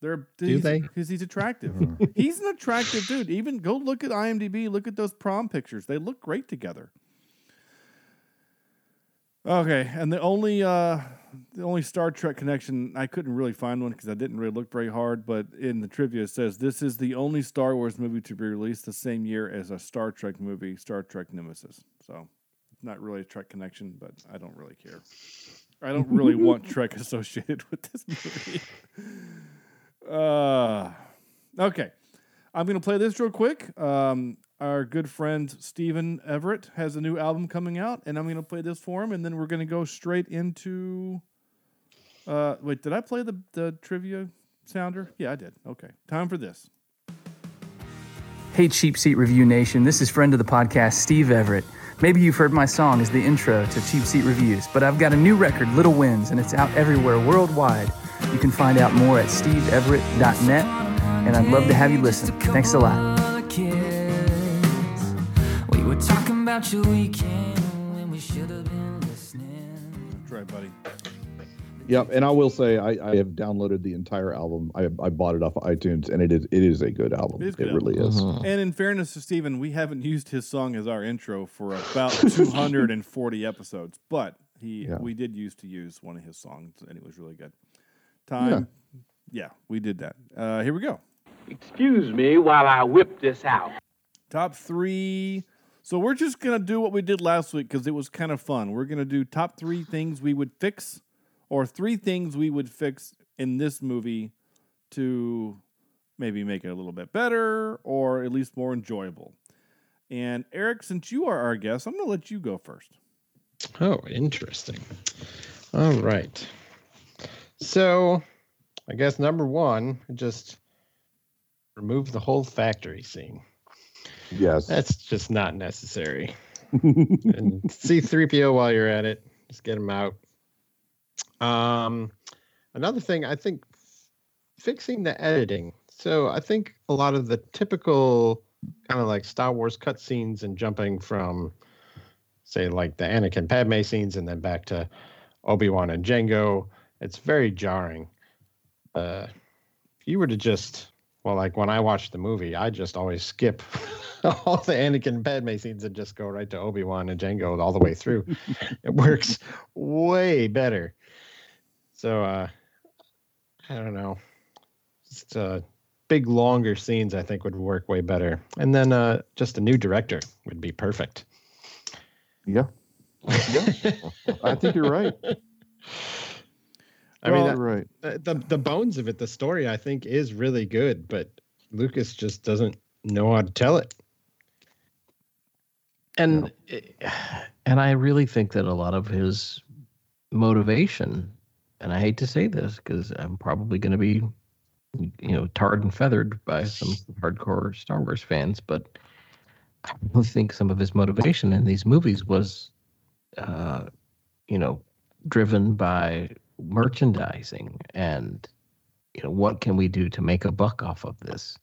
They're Do they? Because he's attractive. he's an attractive dude. Even go look at IMDb. Look at those prom pictures. They look great together. Okay, and the only uh the only Star Trek connection I couldn't really find one because I didn't really look very hard, but in the trivia it says this is the only Star Wars movie to be released the same year as a Star Trek movie, Star Trek Nemesis. So it's not really a Trek connection, but I don't really care. I don't really want Trek associated with this movie. Uh, okay. I'm going to play this real quick. Um, our good friend Steven Everett has a new album coming out, and I'm going to play this for him, and then we're going to go straight into. Uh, wait, did I play the, the trivia sounder? Yeah, I did. Okay. Time for this. Hey, Cheap Seat Review Nation. This is friend of the podcast, Steve Everett. Maybe you've heard my song as the intro to Cheap Seat Reviews, but I've got a new record, Little Wins, and it's out everywhere worldwide. You can find out more at steveeverett.net, and I'd love to have you listen. Thanks a lot. We were talking about your weekend when we should have been listening. That's right, buddy. Yep, and I will say I, I have downloaded the entire album. I I bought it off of iTunes, and it is it is a good album. It It, is a good really is. Uh-huh. And in fairness to Steven, we haven't used his song as our intro for about 240 episodes, but he Yeah. we did used to use one of his songs, and it was really good. Time, yeah, we did that. Uh, here we go. Excuse me while I whip this out. Top three. So we're just gonna do what we did last week because it was kind of fun. We're gonna do top three things we would fix, or three things we would fix in this movie to maybe make it a little bit better or at least more enjoyable. And Eric, since you are our guest, I'm gonna let you go first. Oh, interesting. All right. So, I guess number one, just remove the whole factory scene. Yes. That's just not necessary. and C3PO while you're at it, just get him out. Um, another thing, I think fixing the editing. So I think a lot of the typical kind of like Star Wars cutscenes and jumping from, say, like the Anakin Padme scenes and then back to Obi Wan and Jango, it's very jarring. Uh, if you were to just, well, like when I watch the movie, I just always skip all the Anakin and Padme scenes and just go right to Obi Wan and Jango all the way through. it works way better. So uh, I don't know. Just uh, big, longer scenes I think would work way better. And then uh, just a new director would be perfect. Yeah. Yeah. I think you're right. I mean, that- right. the, the the bones of it, the story, I think, is really good, but Lucas just doesn't know how to tell it. And and I really think that a lot of his motivation, and I hate to say this because I'm probably going to be, you know, tarred and feathered by some hardcore Star Wars fans, but I really think some of his motivation in these movies was, uh, you know, driven by merchandising and, you know, what can we do to make a buck off of this?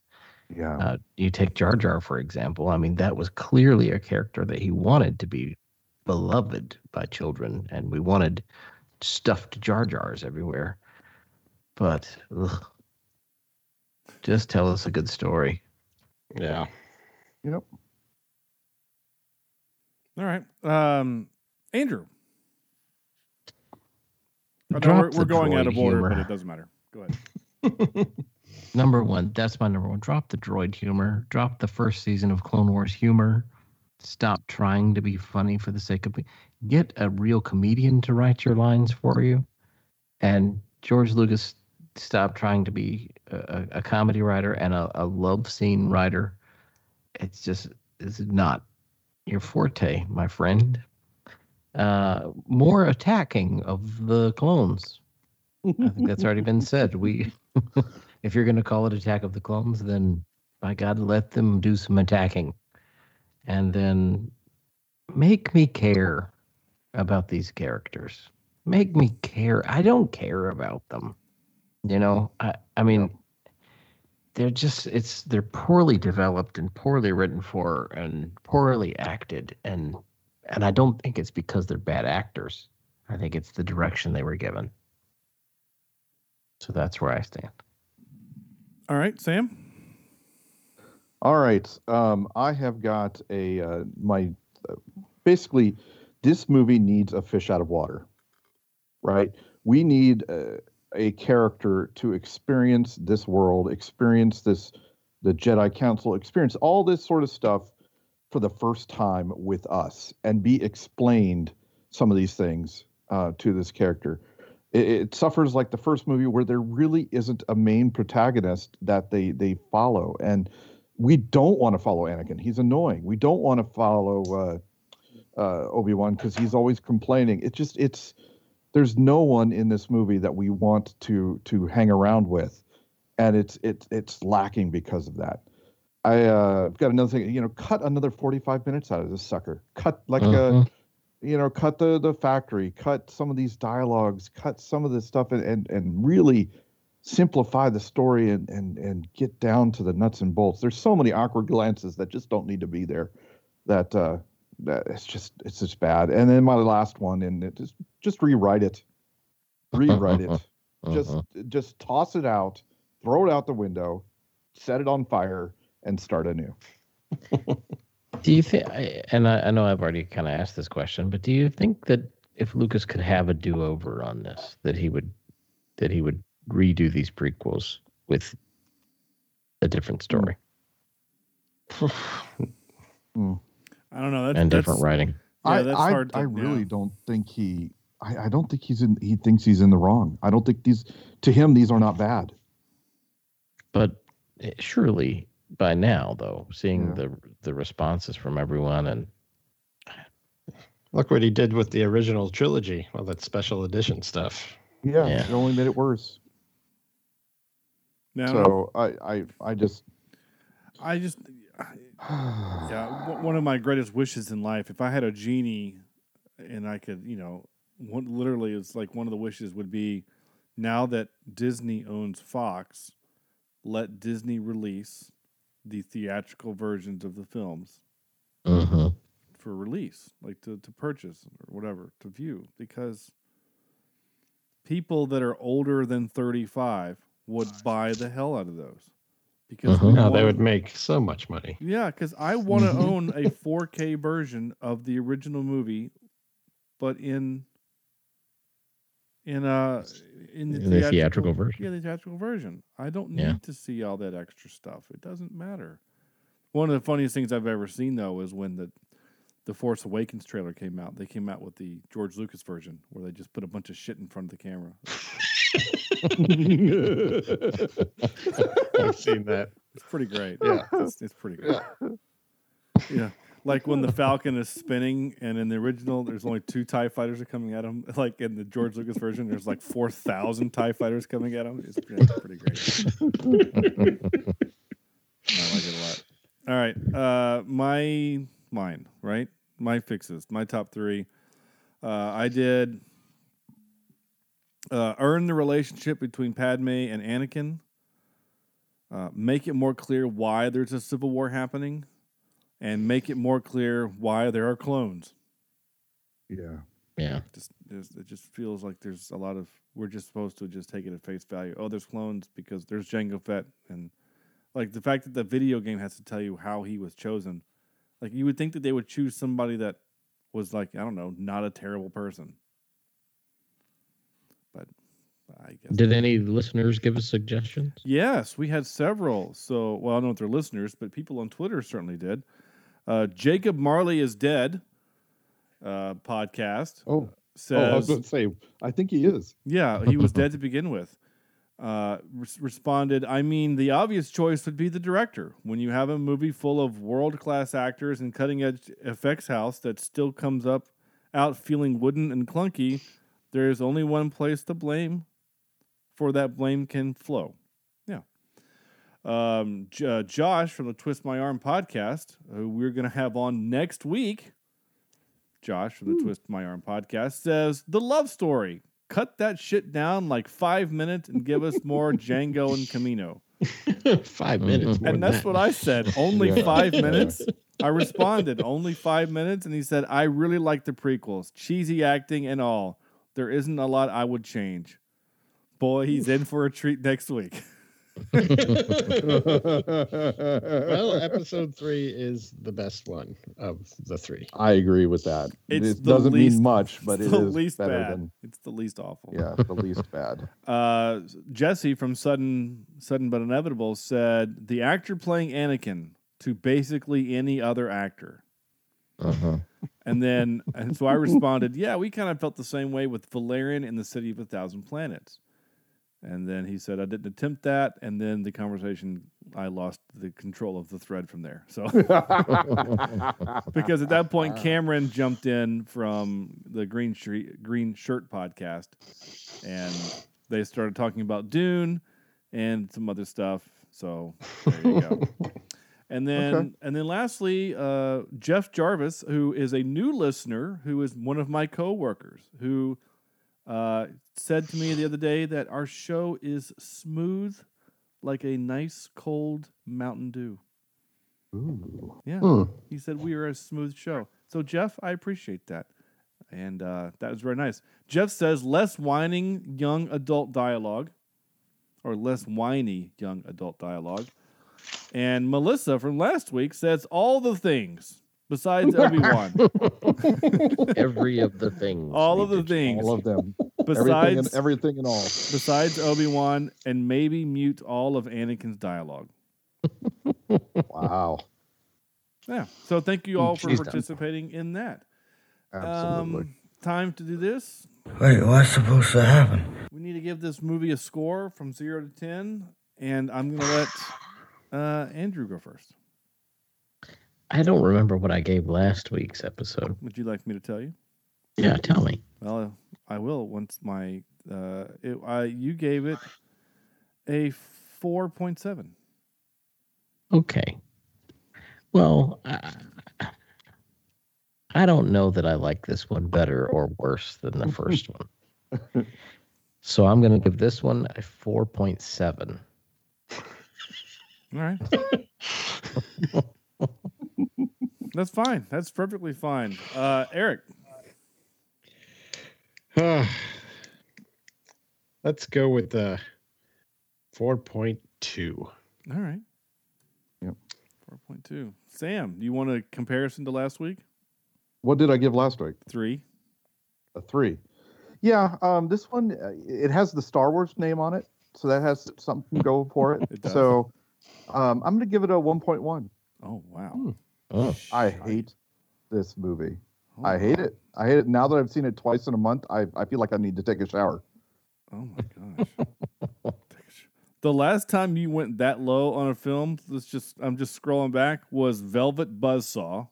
Yeah. Uh, you take Jar Jar, for example. I mean, that was clearly a character that he wanted to be beloved by children, and we wanted stuffed Jar Jars everywhere. But ugh, just tell us a good story. Yeah. Yep. All right, um, Andrew. I know Drop we're, we're going out of order, but it doesn't matter. Go ahead. Number one, that's my number one. Drop the droid humor. Drop the first season of Clone Wars humor. Stop trying to be funny for the sake of be- get a real comedian to write your lines for you. And George Lucas, stop trying to be a, a comedy writer and a, a love scene writer. It's just it's not your forte, my friend. Uh, more attacking of the clones. I think that's already been said. We, if you're going to call it Attack of the Clones, then by God, let them do some attacking, and then make me care about these characters. Make me care. I don't care about them. You know, I I mean they're just it's they're poorly developed and poorly written for and poorly acted and and I don't think it's because they're bad actors. I think it's the direction they were given. So that's where I stand. All right, Sam. All right. Um, I have got a uh, my uh, basically this movie needs a fish out of water, right? We need uh, a character to experience this world, experience this the Jedi Council, experience all this sort of stuff for the first time with us, and be explained some of these things uh, to this character. It, it suffers like the first movie where there really isn't a main protagonist that they they follow, and we don't want to follow Anakin. He's annoying. We don't want to follow uh, uh, Obi Wan because he's always complaining. It just it's there's no one in this movie that we want to to hang around with, and it's it's it's lacking because of that. I uh, I've got another thing. You know, cut another 45 minutes out of this sucker. Cut like Mhm. a you know, cut the the factory, cut some of these dialogues, cut some of this stuff, and and, and really simplify the story and, and and get down to the nuts and bolts. There's so many awkward glances that just don't need to be there. That uh, that it's just it's just bad. And then my last one, and it just just rewrite it, rewrite it, just just toss it out, throw it out the window, set it on fire, and start anew. Do you think? I- And I, I know I've already kind of asked this question, but do you think that if Lucas could have a do-over on this, that he would, that he would redo these prequels with a different story I don't know. That's, and different that's- writing? Yeah, I that's I, hard. To, I yeah. really don't think he. I, I don't think he's in. He thinks he's in the wrong. I don't think these. To him, these are not bad. But eh, surely by now, though, seeing the the responses from everyone and Look what he did with the original trilogy, all that special edition stuff. Yeah, Yeah. it only made it worse. No, no. so I, I, I just. I just, yeah, one of my greatest wishes in life, if I had a genie and I could, you know, one, literally, it's like one of the wishes would be now that Disney owns Fox, let Disney release the theatrical versions of the films Mhm. for release, like to, to purchase or whatever, to view, because people that are older than 35 would buy the hell out of those. Because we No, they would make so much money. yeah, because I want to own a 4K version of the original movie, but in in uh in the, In the theatrical version. Yeah, the theatrical version. I don't need Yeah. to see all that extra stuff. It doesn't matter. One of the funniest things I've ever seen though is when the the Force Awakens trailer came out. They came out with the George Lucas version where they just put a bunch of shit in front of the camera. I've seen that. It's pretty great. Yeah. it's, it's pretty great. Yeah. Like when the Falcon is spinning, and in the original, there's only two Tie Fighters are coming at him. Like in the George Lucas version, there's like four thousand Tie Fighters coming at him. It's pretty, pretty great. I like it a lot. All right, uh, my mine, right? My fixes, my top three. Uh, I did uh, earn the relationship between Padme and Anakin. Uh, make it more clear why there's a civil war happening, and make it more clear why there are clones. Yeah. Yeah. Just, it just feels like there's a lot of we're just supposed to just take it at face value. Oh, there's clones because there's Jango Fett, and like the fact that the video game has to tell you how he was chosen. Like you would think that they would choose somebody that was like I don't know, not a terrible person. But I guess Did any listeners give us suggestions? Yes, we had several. So, well, I don't know if they're listeners, but people on Twitter certainly did. Uh, Jacob Marley is dead. Uh, podcast. Oh, says. oh, I was going to say, I think he is. Yeah, he was dead to begin with. Uh, res- responded, I mean, the obvious choice would be the director. When you have a movie full of world class actors and cutting edge effects house that still comes up out feeling wooden and clunky, there is only one place to blame for that blame can flow. Yeah. Um, J- uh, Josh from the Twist My Arm podcast, who we're going to have on next week, Josh from the Twist My Arm podcast, says the love story. Cut that shit down like five minutes and give us more Jango and Kamino. Five minutes. more And that's that. what I said. Only Yeah. five minutes. I responded, only five minutes. And he said, I really like the prequels, cheesy acting and all. There isn't a lot I would change. Boy, he's in for a treat next week. well, episode three is the best one of the three. I agree with that. It's it doesn't least- mean much, but it's it the is least better bad. than It's the least awful. yeah, the least bad. Uh, Jesse from Sudden Sudden but Inevitable said the actor playing Anakin to basically any other actor. Uh-huh. And then, and so I responded, yeah, we kind of felt the same way with Valerian in the City of a Thousand Planets. And then he said, I didn't attempt that. And then the conversation, I lost the control of the thread from there. So, because at that point, Cameron jumped in from the Green, Street, Green Shirt podcast and they started talking about Dune and some other stuff. So, there you go. And then, Okay. and then, lastly, uh, Jeff Jarvis, who is a new listener, who is one of my coworkers, who uh, said to me the other day that our show is smooth like a nice cold Mountain Dew. Ooh. Yeah, Hmm. he said we are a smooth show. So Jeff, I appreciate that, and uh, that was very nice. Jeff says less whining young adult dialogue, or less whiny young adult dialogue. And Melissa from last week says all the things besides Obi Wan. Every of the things. all of the things. All of them. everything Besides and everything and all. besides Obi Wan, and maybe mute all of Anakin's dialogue. Wow. Yeah. So thank you all for She's done. participating in that. Absolutely. Um, time to do this. Wait, what's supposed to happen? We need to give this movie a score from zero to ten, and I'm gonna let uh, Andrew go first. I don't remember what I gave last week's episode. Would you like me to tell you? Yeah, tell me. Well, I will once my uh, it, I you gave it a four point seven. Okay. Well, I, I don't know that I like this one better or worse than the first one. So I'm going to give this one a 4.7. All right. That's fine. That's perfectly fine. Uh, Eric, Let's go with the 4.2. all right. Yep. Four point two. Sam, do you want a comparison to last week? What did I give last week? Three. A three. Yeah, um, this one uh, it has the Star Wars name on it, so that has something to go for it. It does. so um, I'm going to give it a 1.1. Oh wow. Oh, I hate this movie. Oh, I hate wow. it. I hate it. Now that I've seen it twice in a month, I, I feel like I need to take a shower. Oh my gosh. the last time you went that low on a film, let's just I'm just scrolling back, was Velvet Buzzsaw.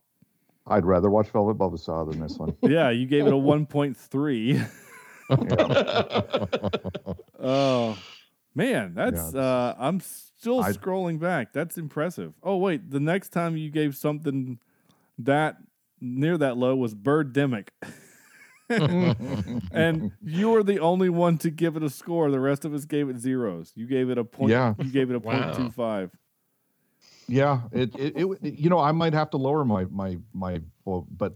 I'd rather watch Velvet Buzzsaw than this one. Yeah, you gave it a 1.3. oh man, that's Yeah, uh I'm still I- scrolling back. That's impressive. Oh wait, the next time you gave something that near that low was Birdemic. and you were the only one to give it a score. The rest of us gave it zeros. You gave it a point. Yeah. You gave it a Wow. point two five. Yeah, it, it, it you know I might have to lower my my my well, but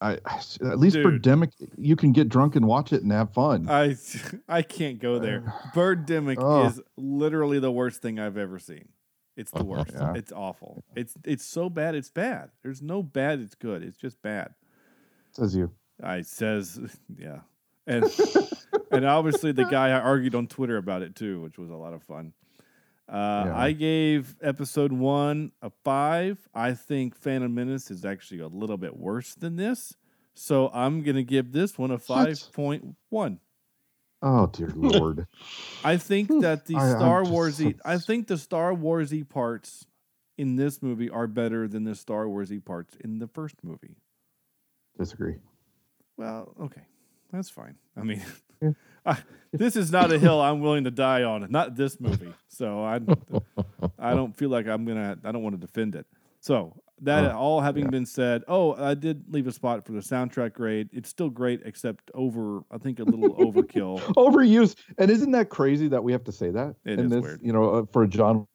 I at least for Dude. Demic you can get drunk and watch it and have fun. I I can't go there. Birdemic Oh. is literally the worst thing I've ever seen. It's the oh, worst. Yeah. It's awful. It's it's so bad. It's bad. There's no bad. It's good. It's just bad. Says you. I says yeah, and and obviously the guy I argued on Twitter about it too, which was a lot of fun. Uh, Yeah. I gave episode one a five. I think Phantom Menace is actually a little bit worse than this, so I'm gonna give this one a five point one. Oh dear lord. I think that the I- Star just Warsy, so- I think the Star Warsy parts in this movie are better than the Star Warsy parts in the first movie. Disagree. Well, okay, that's fine. I mean, I, this is not a hill I'm willing to die on. Not this movie. So I, I don't feel like I'm gonna. I don't want to defend it. So That Oh, all having yeah. been said, oh, I did leave a spot for the soundtrack grade. It's still great, except over. I think a little overkill. overuse. And isn't that crazy that we have to say that? It in is this, weird. You know, uh, for a John.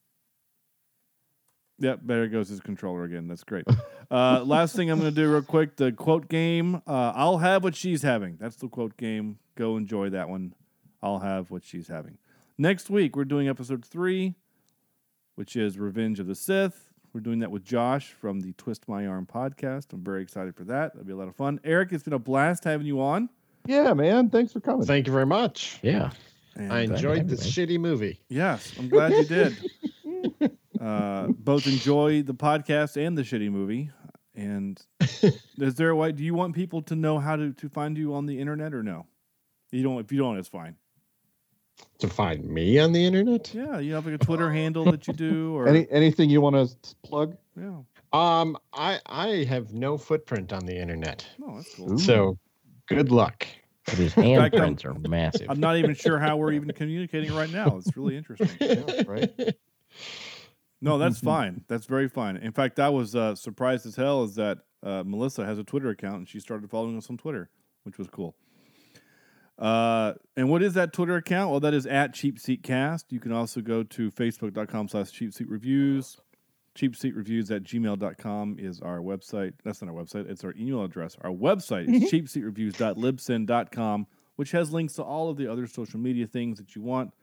Yep, there goes his controller again. That's great. Uh, last thing I'm going to do real quick the quote game. Uh, I'll have what she's having. That's the quote game. Go enjoy that one. I'll have what she's having. Next week, we're doing episode three, which is Revenge of the Sith. We're doing that with Josh from the Twist My Arm podcast. I'm very excited for that. That'll be a lot of fun. Eric, it's been a blast having you on. Yeah, man. Thanks for coming. Thank you very much. Yeah. And, I enjoyed this shitty movie. Yes, I'm glad you did. uh, both enjoy the podcast and the shitty movie. And is there a way? Do you want people to know how to, to find you on the internet or no? You don't. If you don't, it's fine. To find me on the internet? Yeah, you have like a Twitter handle that you do, or Any anything you want to plug? yeah. Um, I I have no footprint on the internet, Oh, that's cool. so good luck. But his I'm- handprints are massive. I'm not even sure how we're even communicating right now. It's really interesting. Yeah, right. No, that's fine. That's very fine. In fact, I was uh, surprised as hell is that uh, Melissa has a Twitter account and she started following us on Twitter, which was cool. Uh, and what is that Twitter account? Well, that is at Cheap Seat Cast. You can also go to facebook.com slash cheap seat reviews. Cheap seat reviews at gmail.com is our website. That's not our website, it's our email address. Our website is cheapseatreviews.libsyn.com, which has links to all of the other social media things that you want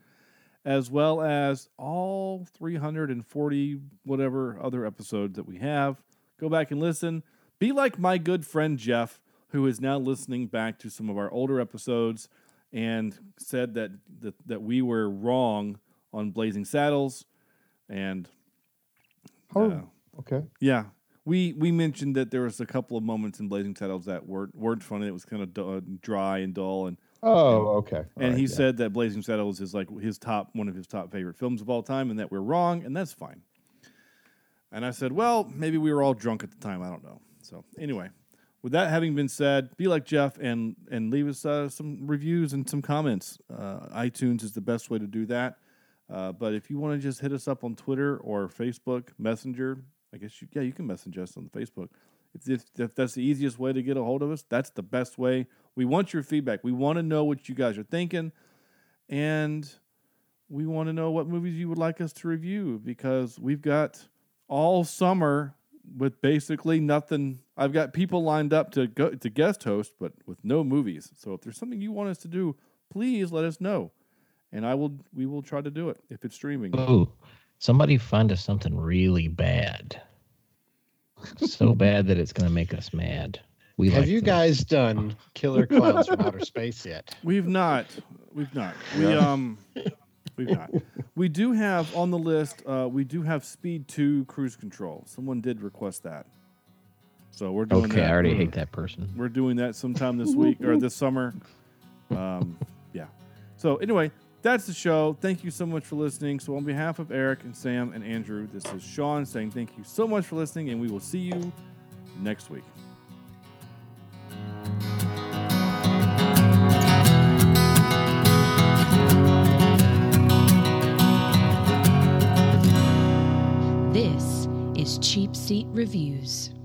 as well as all 340 whatever other episodes that we have. Go back and listen. Be like my good friend Jeff, who is now listening back to some of our older episodes and said that that, that we were wrong on Blazing Saddles, and Oh, uh, okay. yeah, we we mentioned that there was a couple of moments in Blazing Saddles that weren't weren't funny. It was kind of du- dry and dull, and Oh, okay. All and right, he yeah. said that Blazing Saddles is like his top one of his top favorite films of all time, and that we're wrong, and that's fine. And I said, well, maybe we were all drunk at the time. I don't know. So anyway, with that having been said, be like Jeff and and leave us uh, some reviews and some comments. Uh, iTunes is the best way to do that. Uh, but if you want to just hit us up on Twitter or Facebook Messenger, I guess you, yeah, you can message us on Facebook. If, if, if that's the easiest way to get a hold of us, that's the best way. We want your feedback. We want to know what you guys are thinking, and we want to know what movies you would like us to review because we've got all summer with basically nothing. I've got people lined up to go to guest host, but with no movies. So if there's something you want us to do, please let us know, and I will. We will try to do it if it's streaming. Oh, somebody find us something really bad. so bad that it's going to make us mad. We Have like you them. guys done Killer Clowns from Outer Space yet? We've not. We've not. We Yeah. um we've not. We do have on the list, uh, we do have Speed 2 Cruise Control. Someone did request that. So we're doing Okay, that. I already We're- hate that person. We're doing that sometime this week or this summer. Um, yeah. So anyway, that's the show. Thank you so much for listening. So on behalf of Eric and Sam and Andrew, this is Sean saying thank you so much for listening, and we will see you next week. Cheap Seat Reviews.